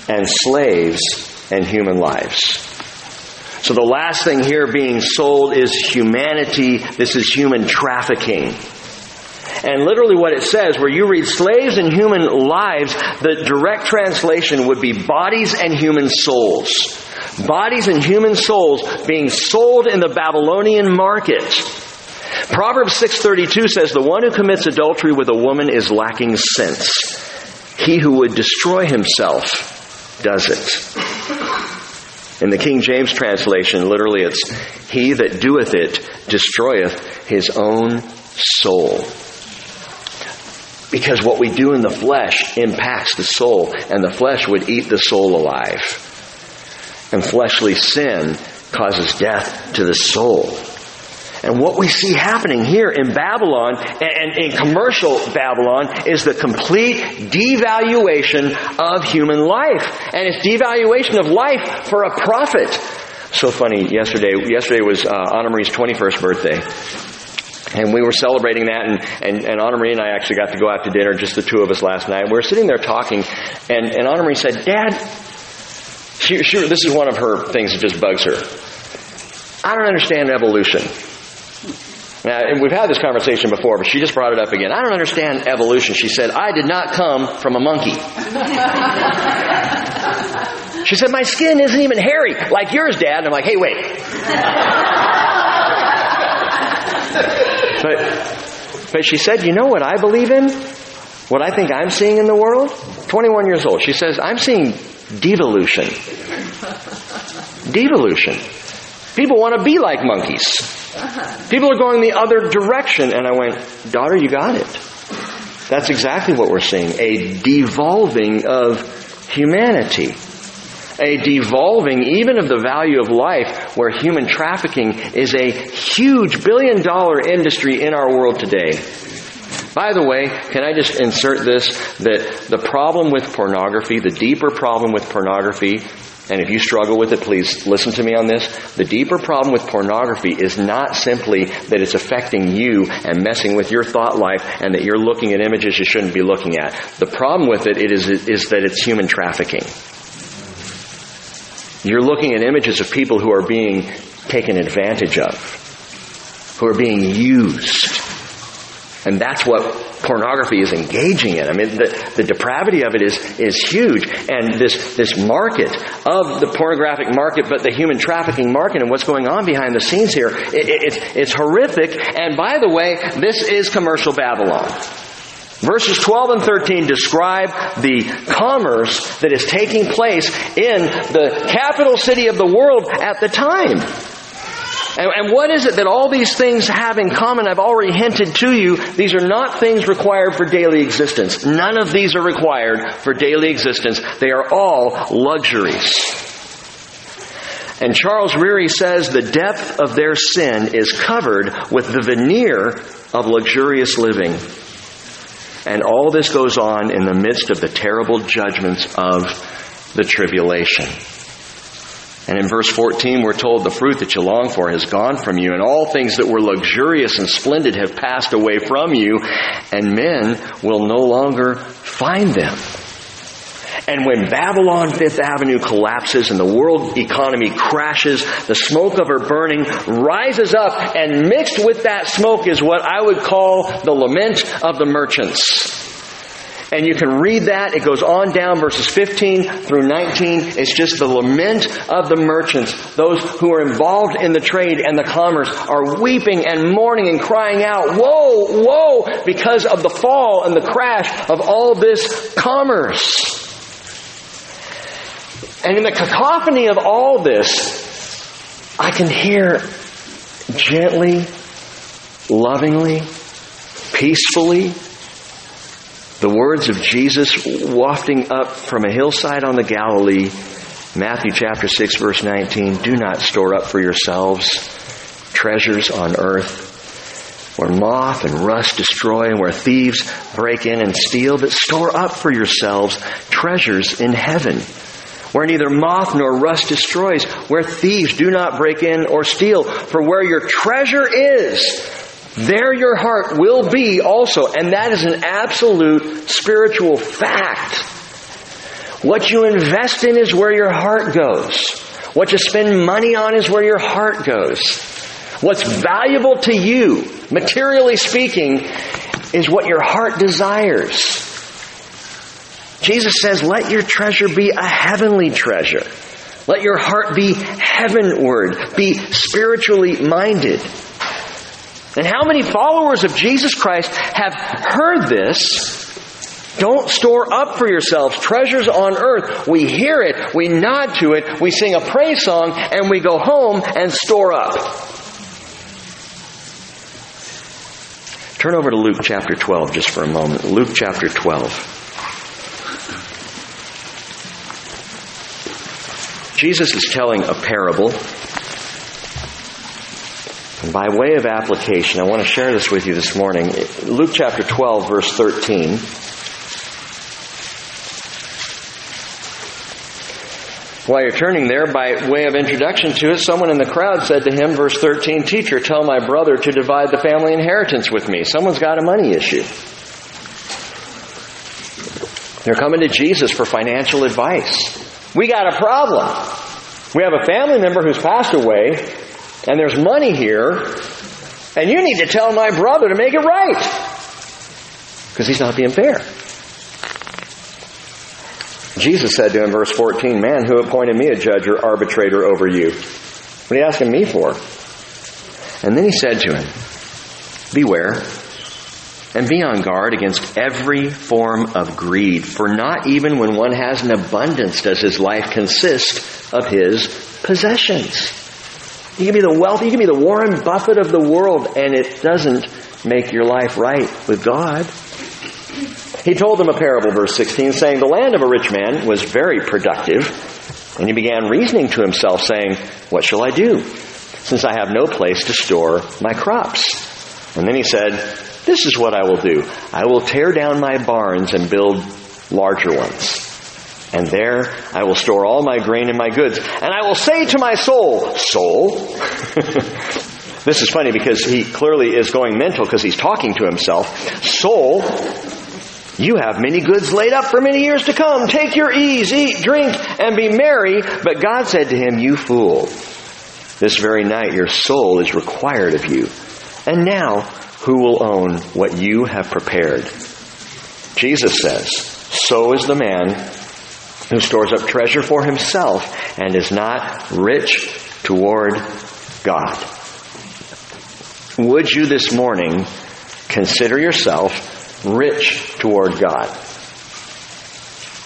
and slaves and human lives. So the last thing here being sold is humanity. This is human trafficking. And literally what it says, where you read slaves and human lives, the direct translation would be bodies and human souls bodies and human souls being sold in the Babylonian market. Proverbs 6:32 says the one who commits adultery with a woman is lacking sense. He who would destroy himself does it. In the King James translation, literally it's he that doeth it destroyeth his own soul. Because what we do in the flesh impacts the soul, and the flesh would eat the soul alive and fleshly sin causes death to the soul. And what we see happening here in Babylon and in commercial Babylon is the complete devaluation of human life. And it's devaluation of life for a profit. So funny, yesterday, yesterday was uh, Anna Marie's 21st birthday. And we were celebrating that, and, and, and Anna Marie and I actually got to go out to dinner, just the two of us last night. We were sitting there talking, and, and Anna Marie said, Dad, she, she, this is one of her things that just bugs her. I don't understand evolution. Now, we've had this conversation before, but she just brought it up again. I don't understand evolution. She said, I did not come from a monkey. [laughs] she said, My skin isn't even hairy like yours, Dad. And I'm like, hey, wait. [laughs] but, but she said, You know what I believe in? What I think I'm seeing in the world? 21 years old. She says, I'm seeing devolution. devolution. People want to be like monkeys. People are going the other direction. And I went, daughter, you got it. That's exactly what we're seeing. A devolving of humanity. A devolving even of the value of life where human trafficking is a huge billion dollar industry in our world today. By the way, can I just insert this? That the problem with pornography, the deeper problem with pornography, and if you struggle with it, please listen to me on this. The deeper problem with pornography is not simply that it's affecting you and messing with your thought life and that you're looking at images you shouldn't be looking at. The problem with it is, is that it's human trafficking. You're looking at images of people who are being taken advantage of, who are being used. And that's what pornography is engaging in. I mean, the, the depravity of it is, is huge. And this, this market of the pornographic market, but the human trafficking market and what's going on behind the scenes here, it, it, it's, it's horrific. And by the way, this is commercial Babylon. Verses 12 and 13 describe the commerce that is taking place in the capital city of the world at the time. And, and, what is it that all these things have in common? I've already hinted to you, these are not things required for daily existence. None of these are required for daily existence. They are all luxuries. And Charles Ryrie says the depth of their sin is covered with the veneer of luxurious living. And all this goes on in the midst of the terrible judgments of the tribulation. And in verse 14, we're told the fruit that you long for has gone from you, and all things that were luxurious and splendid have passed away from you, and men will no longer find them. And when Babylon Fifth Avenue collapses and the world economy crashes, the smoke of her burning rises up, and mixed with that smoke is what I would call the lament of the merchants. And you can read that. It goes on down verses 15 through 19. It's just the lament of the merchants. Those who are involved in the trade and the commerce are weeping and mourning and crying out, woe, woe, because of the fall and the crash of all this commerce. And in the cacophony of all this, I can hear gently, lovingly, peacefully, the words of Jesus wafting up from a hillside on the Galilee, Matthew chapter 6 verse 19, do not store up for yourselves treasures on earth where moth and rust destroy and where thieves break in and steal, but store up for yourselves treasures in heaven where neither moth nor rust destroys, where thieves do not break in or steal. For where your treasure is, there your heart will be also. And that is an absolute spiritual fact. What you invest in is where your heart goes. What you spend money on is where your heart goes. What's valuable to you, materially speaking, is what your heart desires. Jesus says, let your treasure be a heavenly treasure. Let your heart be heavenward, be spiritually minded. And how many followers of Jesus Christ have heard this? Don't store up for yourselves treasures on earth. We hear it, we nod to it, we sing a praise song, and we go home and store up. Turn over to Luke chapter 12 just for a moment. Luke chapter 12. Jesus is telling a parable and by way of application, I want to share this with you this morning. Luke chapter 12, verse 13. While you're turning there, by way of introduction to it, someone in the crowd said to him, verse 13, Teacher, tell my brother to divide the family inheritance with me. Someone's got a money issue. They're coming to Jesus for financial advice. We got a problem. We have a family member who's passed away and there's money here, and you need to tell my brother to make it right. Because he's not being fair. Jesus said to him, verse 14, Man, who appointed me a judge or arbitrator over you? What are you asking me for? And then he said to him, Beware and be on guard against every form of greed, for not even when one has an abundance does his life consist of his possessions. You can be the wealthy, you can be the Warren Buffett of the world, and it doesn't make your life right with God. He told them a parable, verse 16, saying, The land of a rich man was very productive, and he began reasoning to himself, saying, What shall I do, since I have no place to store my crops? And then he said, This is what I will do. I will tear down my barns and build larger ones and there I will store all my grain and my goods. And I will say to my soul, Soul, [laughs] this is funny because he clearly is going mental because he's talking to himself. Soul, You have many goods laid up for many years to come. Take your ease, eat, drink, and be merry. But God said to him, You fool, this very night your soul is required of you. And now, who will own what you have prepared? Jesus says, So is the man who stores up treasure for himself and is not rich toward God. Would you this morning consider yourself rich toward God?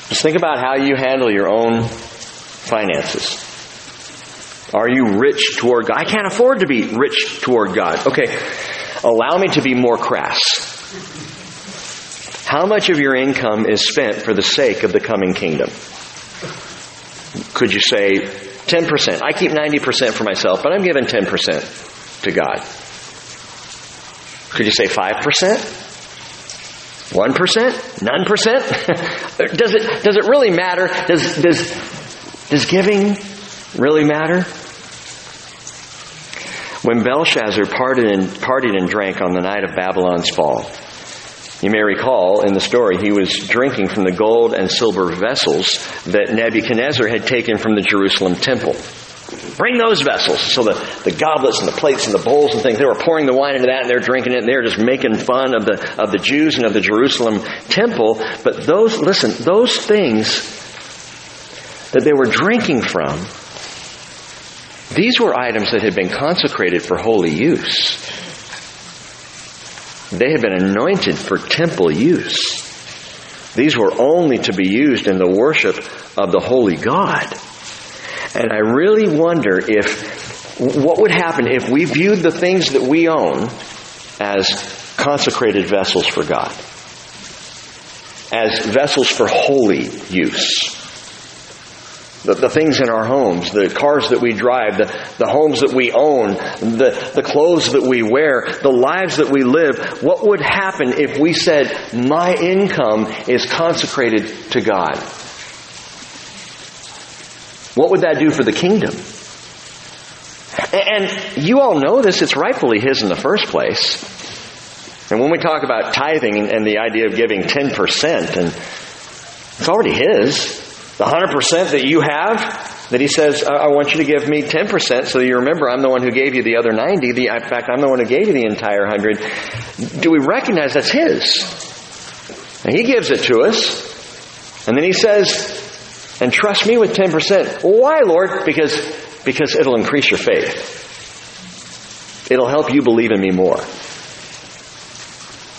Just think about how you handle your own finances. Are you rich toward God? I can't afford to be rich toward God. Okay, allow me to be more crass. How much of your income is spent for the sake of the coming kingdom? Could you say 10%? I keep 90% for myself, but I'm giving 10% to God. Could you say 5%? 1%? None percent? [laughs] does it does it really matter? Does does does giving really matter? When Belshazzar partied and, and drank on the night of Babylon's fall, you may recall in the story he was drinking from the gold and silver vessels that Nebuchadnezzar had taken from the Jerusalem temple. Bring those vessels. So the, the goblets and the plates and the bowls and things, they were pouring the wine into that and they're drinking it and they're just making fun of the, of the Jews and of the Jerusalem temple. But those, listen, those things that they were drinking from, these were items that had been consecrated for holy use. They had been anointed for temple use. These were only to be used in the worship of the holy God. And I really wonder if, what would happen if we viewed the things that we own as consecrated vessels for God? As vessels for holy use. The, the, things in our homes, the cars that we drive, the, the homes that we own, the, the clothes that we wear, the lives that we live, what would happen if we said, my income is consecrated to God? What would that do for the kingdom? And you all know this, it's rightfully His in the first place. And when we talk about tithing and the idea of giving 10%, and it's already His. The 100% that you have, that He says, I want you to give me 10% so that you remember I'm the one who gave you the other 90. The, in fact, I'm the one who gave you the entire 100. Do we recognize that's His? And He gives it to us. And then He says, and trust me with 10%. Why, Lord? Because, because it'll increase your faith. It'll help you believe in me more.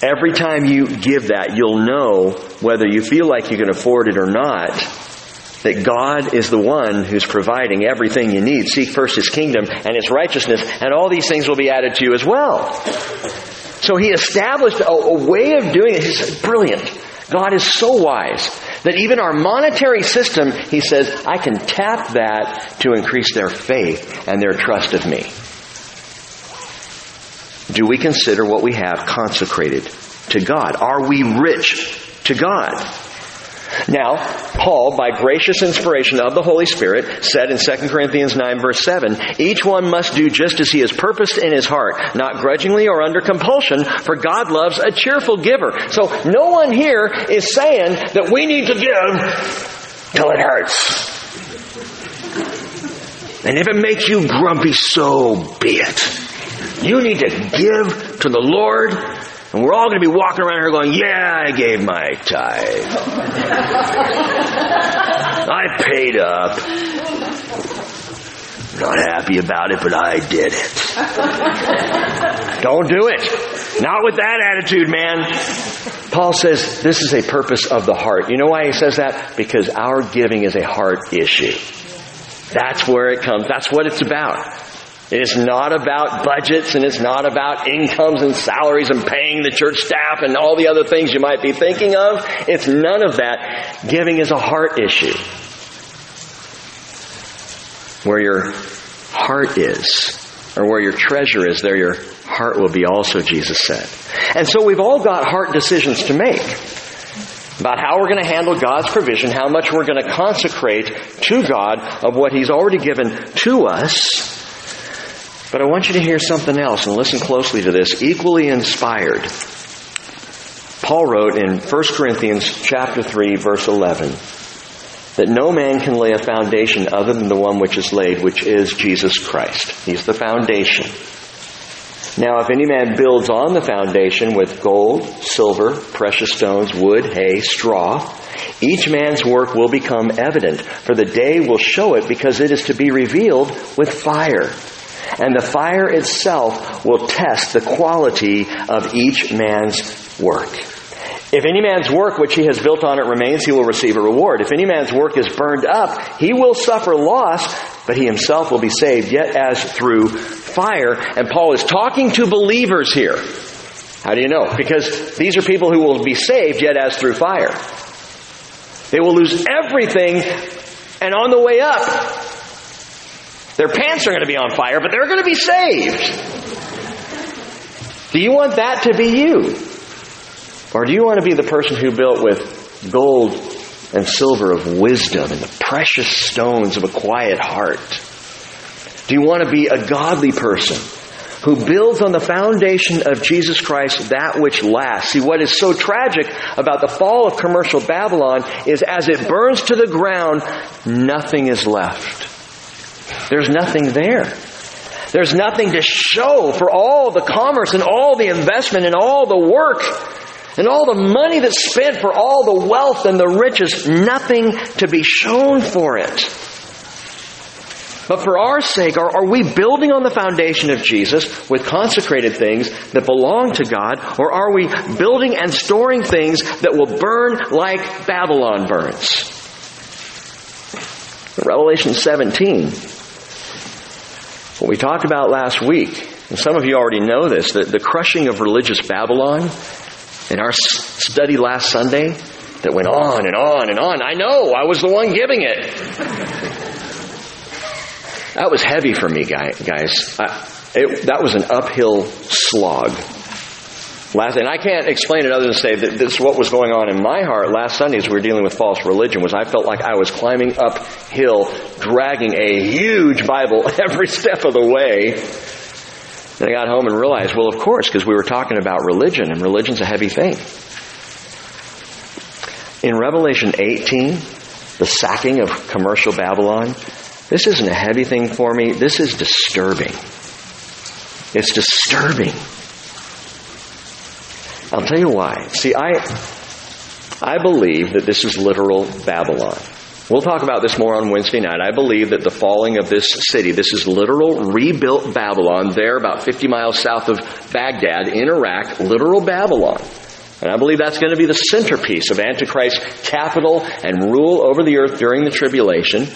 Every time you give that, you'll know whether you feel like you can afford it or not, that God is the one who's providing everything you need. Seek first His kingdom and His righteousness, and all these things will be added to you as well. So He established a, a way of doing it. He's brilliant. God is so wise that even our monetary system, he says, I can tap that to increase their faith and their trust of me. Do we consider what we have consecrated to God? Are we rich to God? Now, Paul, by gracious inspiration of the Holy Spirit, said in 2 Corinthians 9 verse 7, each one must do just as he has purposed in his heart, not grudgingly or under compulsion, for God loves a cheerful giver. So no one here is saying that we need to give till it hurts. And if it makes you grumpy, so be it. You need to give to the Lord and we're all going to be walking around here going, yeah, I gave my tithe. I paid up. Not happy about it, but I did it. Don't do it. Not with that attitude, man. Paul says this is a purpose of the heart. You know why he says that? Because our giving is a heart issue. That's where it comes. That's what it's about. It is not about budgets and it's not about incomes and salaries and paying the church staff and all the other things you might be thinking of. It's none of that. Giving is a heart issue. Where your heart is, or where your treasure is, there your heart will be also, Jesus said. And so we've all got heart decisions to make about how we're going to handle God's provision, how much we're going to consecrate to God of what He's already given to us. But I want you to hear something else and listen closely to this. Equally inspired. Paul wrote in 1 Corinthians chapter 3 verse 11 that no man can lay a foundation other than the one which is laid, which is Jesus Christ. He's the foundation. Now, if any man builds on the foundation with gold, silver, precious stones, wood, hay, straw, each man's work will become evident, for the day will show it because it is to be revealed with fire. And the fire itself will test the quality of each man's work. If any man's work which he has built on it remains, he will receive a reward. If any man's work is burned up, he will suffer loss, but he himself will be saved, yet as through fire. And Paul is talking to believers here. How do you know? Because these are people who will be saved, yet as through fire. They will lose everything, and on the way up, their pants are going to be on fire, but they're going to be saved. Do you want that to be you? Or do you want to be the person who built with gold and silver of wisdom and the precious stones of a quiet heart? Do you want to be a godly person who builds on the foundation of Jesus Christ that which lasts? See, what is so tragic about the fall of commercial Babylon is as it burns to the ground, nothing is left. There's nothing there. There's nothing to show for all the commerce and all the investment and all the work and all the money that's spent for all the wealth and the riches, nothing to be shown for it. But for our sake, are, are we building on the foundation of Jesus with consecrated things that belong to God, or are we building and storing things that will burn like Babylon burns? Revelation 17. What we talked about last week, and some of you already know this, that the crushing of religious Babylon in our study last Sunday that went on and on and on. I know, I was the one giving it. That was heavy for me, guys. I, it, that was an uphill slog. Last, and I can't explain it other than say that this is what was going on in my heart last Sunday as we were dealing with false religion was I felt like I was climbing uphill, dragging a huge Bible [laughs] every step of the way then I got home and realized, well, of course, because we were talking about religion, and religion's a heavy thing. In Revelation 18, the sacking of commercial Babylon, this isn't a heavy thing for me. This is disturbing. It's disturbing. I'll tell you why. See, I, I believe that this is literal Babylon. We'll talk about this more on Wednesday night. I believe that the falling of this city, this is literal rebuilt Babylon, there about 50 miles south of Baghdad in Iraq, literal Babylon. And I believe that's going to be the centerpiece of Antichrist's capital and rule over the earth during the tribulation.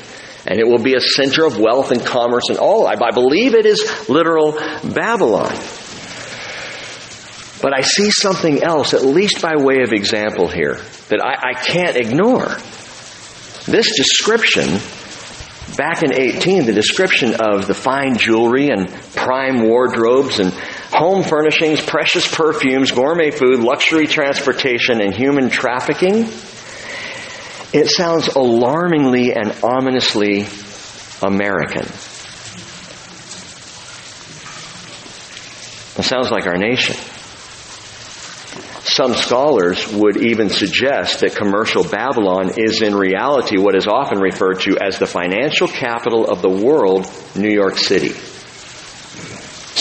And it will be a center of wealth and commerce and all. I, I believe it is literal Babylon. But I see something else, at least by way of example here, that I, I can't ignore. This description, back in 18, the description of the fine jewelry and prime wardrobes and home furnishings, precious perfumes, gourmet food, luxury transportation, and human trafficking, it sounds alarmingly and ominously American. It sounds like our nation. Some scholars would even suggest that commercial Babylon is in reality what is often referred to as the financial capital of the world, New York City.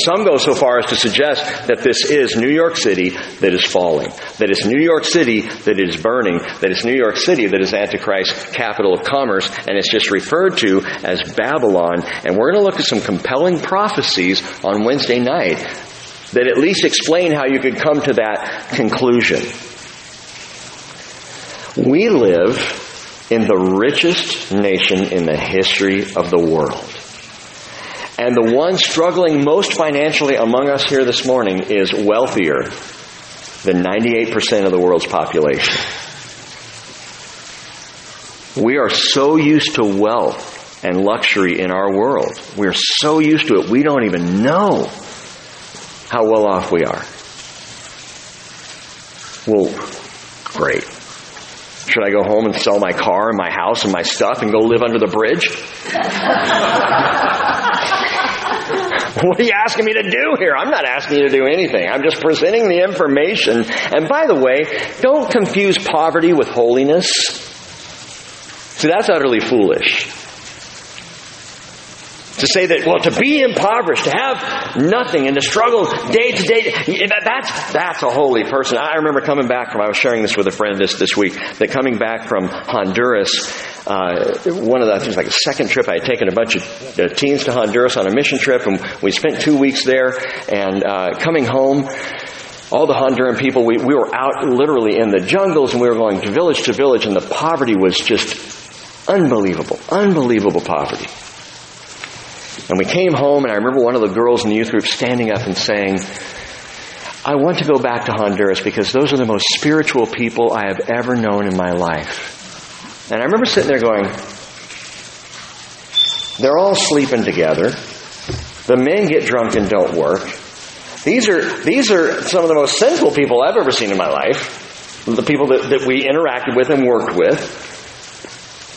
Some go so far as to suggest that this is New York City that is falling, that it's New York City that is burning, that it's New York City that is Antichrist's capital of commerce, and it's just referred to as Babylon. And we're going to look at some compelling prophecies on Wednesday night that at least explain how you could come to that conclusion. We live in the richest nation in the history of the world. And the one struggling most financially among us here this morning is wealthier than 98% of the world's population. We are so used to wealth and luxury in our world. We're so used to it, we don't even know how well off we are. Well, great. Should I go home and sell my car and my house and my stuff and go live under the bridge? [laughs] What are you asking me to do here? I'm not asking you to do anything. I'm just presenting the information. And by the way, don't confuse poverty with holiness. See, that's utterly foolish. To say that, well, to be impoverished, to have nothing, and to struggle day to day, that's, that's a holy person. I remember coming back from, I was sharing this with a friend this, this week, that coming back from Honduras, uh, one of the, was like a second trip, I had taken a bunch of uh, teens to Honduras on a mission trip, and we spent two weeks there, and uh, coming home, all the Honduran people, we, we were out literally in the jungles, and we were going to village to village, and the poverty was just unbelievable, unbelievable poverty. And we came home, and I remember one of the girls in the youth group standing up and saying, I want to go back to Honduras because those are the most spiritual people I have ever known in my life. And I remember sitting there going, they're all sleeping together. The men get drunk and don't work. These are, these are some of the most sinful people I've ever seen in my life. The people that, that we interacted with and worked with.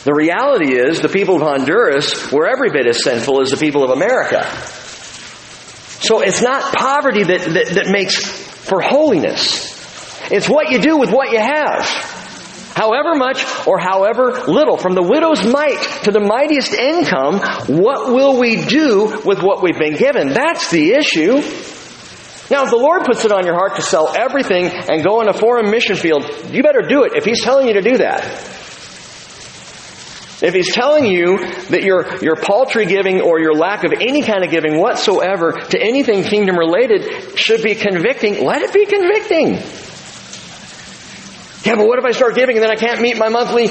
The reality is the people of Honduras were every bit as sinful as the people of America. So it's not poverty that, that, that makes for holiness. It's what you do with what you have. However much or however little, from the widow's mite to the mightiest income, what will we do with what we've been given? That's the issue. Now, if the Lord puts it on your heart to sell everything and go in a foreign mission field, you better do it if He's telling you to do that. If he's telling you that your, your paltry giving or your lack of any kind of giving whatsoever to anything kingdom related should be convicting, let it be convicting. Yeah, but what if I start giving and then I can't meet my monthly?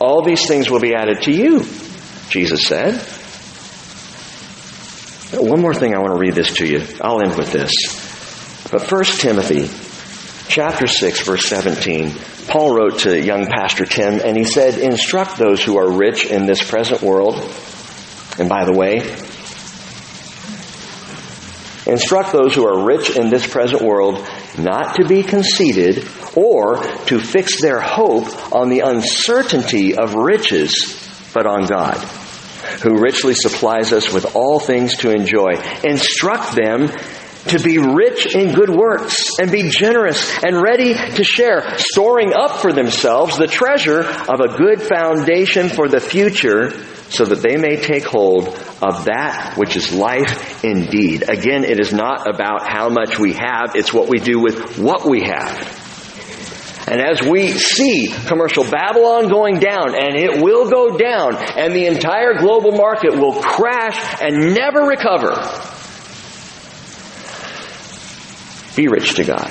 All these things will be added to you, Jesus said. One more thing I want to read this to you. I'll end with this. But First Timothy chapter 6 verse 17 Paul wrote to young Pastor Tim, and he said, Instruct those who are rich in this present world. And by the way, instruct those who are rich in this present world not to be conceited or to fix their hope on the uncertainty of riches, but on God, who richly supplies us with all things to enjoy. Instruct them to be rich in good works and be generous and ready to share, storing up for themselves the treasure of a good foundation for the future so that they may take hold of that which is life indeed. Again, it is not about how much we have, it's what we do with what we have. And as we see commercial Babylon going down, and it will go down, and the entire global market will crash and never recover, Be rich to God.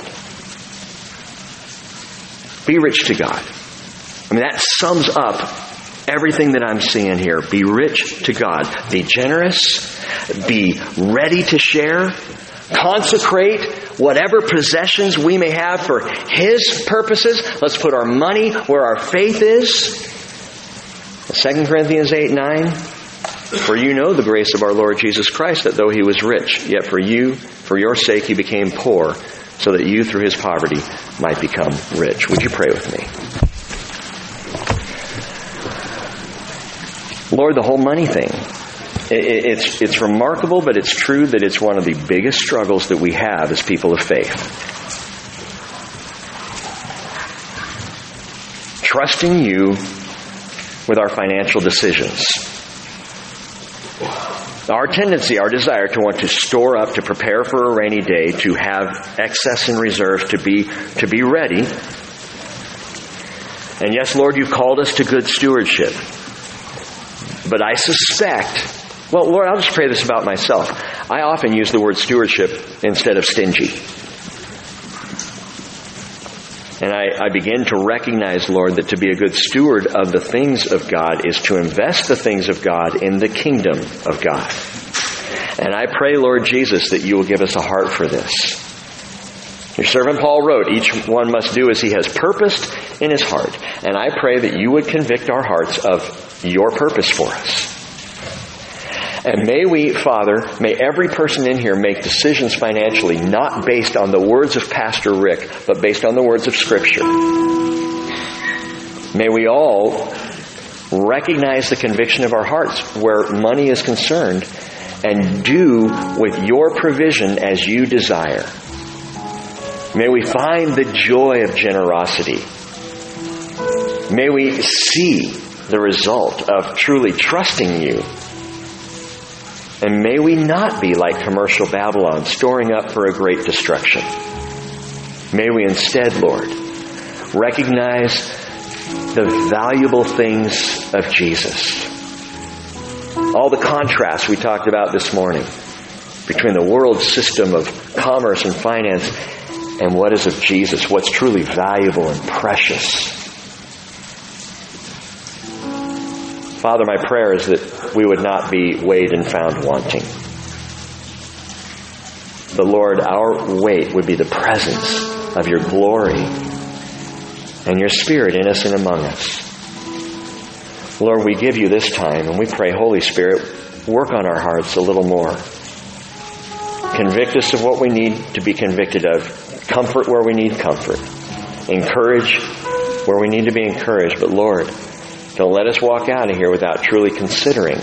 Be rich to God. I mean, that sums up everything that I'm seeing here. Be rich to God. Be generous. Be ready to share. Consecrate whatever possessions we may have for His purposes. Let's put our money where our faith is. 2 Corinthians 8 9. For you know the grace of our Lord Jesus Christ, that though he was rich, yet for you, for your sake, he became poor, so that you through his poverty might become rich. Would you pray with me? Lord, the whole money thing. It's, it's remarkable, but it's true that it's one of the biggest struggles that we have as people of faith. Trusting you with our financial decisions. Our tendency, our desire to want to store up, to prepare for a rainy day, to have excess in reserve, to be, to be ready. And yes, Lord, you've called us to good stewardship. But I suspect, well, Lord, I'll just pray this about myself. I often use the word stewardship instead of stingy. And I, I, begin to recognize, Lord, that to be a good steward of the things of God is to invest the things of God in the kingdom of God. And I pray, Lord Jesus, that you will give us a heart for this. Your servant Paul wrote, each one must do as he has purposed in his heart. And I pray that you would convict our hearts of your purpose for us. And may we, Father, may every person in here make decisions financially not based on the words of Pastor Rick, but based on the words of Scripture. May we all recognize the conviction of our hearts where money is concerned and do with your provision as you desire. May we find the joy of generosity. May we see the result of truly trusting you. And may we not be like commercial Babylon, storing up for a great destruction. May we instead, Lord, recognize the valuable things of Jesus. All the contrasts we talked about this morning between the world system of commerce and finance and what is of Jesus, what's truly valuable and precious. Father, my prayer is that we would not be weighed and found wanting. But Lord, our weight would be the presence of your glory and your Spirit in us and among us. Lord, we give you this time and we pray, Holy Spirit, work on our hearts a little more. Convict us of what we need to be convicted of. Comfort where we need comfort. Encourage where we need to be encouraged. But Lord, don't let us walk out of here without truly considering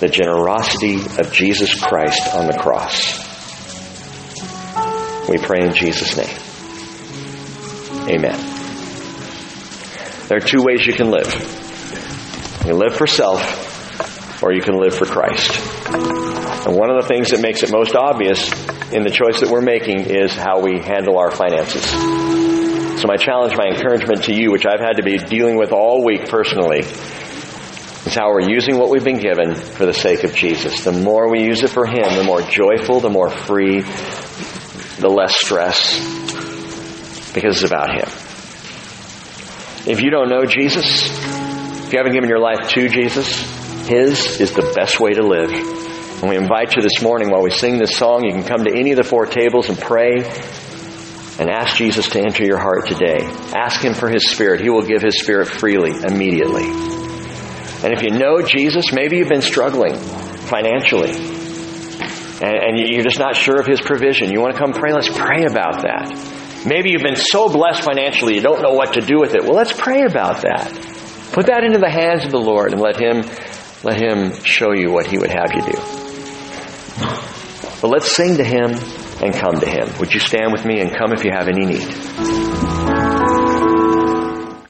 the generosity of Jesus Christ on the cross. We pray in Jesus' name. Amen. There are two ways you can live. You can live for self, or you can live for Christ. And one of the things that makes it most obvious in the choice that we're making is how we handle our finances. So my challenge, my encouragement to you, which I've had to be dealing with all week personally, is how we're using what we've been given for the sake of Jesus. The more we use it for Him, the more joyful, the more free, the less stress, because it's about Him. If you don't know Jesus, if you haven't given your life to Jesus, His is the best way to live. And we invite you this morning while we sing this song, you can come to any of the four tables and pray and ask Jesus to enter your heart today. Ask Him for His Spirit. He will give His Spirit freely, immediately. And if you know Jesus, maybe you've been struggling financially. And, and you're just not sure of His provision. You want to come pray? Let's pray about that. Maybe you've been so blessed financially you don't know what to do with it. Well, let's pray about that. Put that into the hands of the Lord and let Him, let Him show you what He would have you do. But let's sing to Him and come to Him. Would you stand with me and come if you have any need?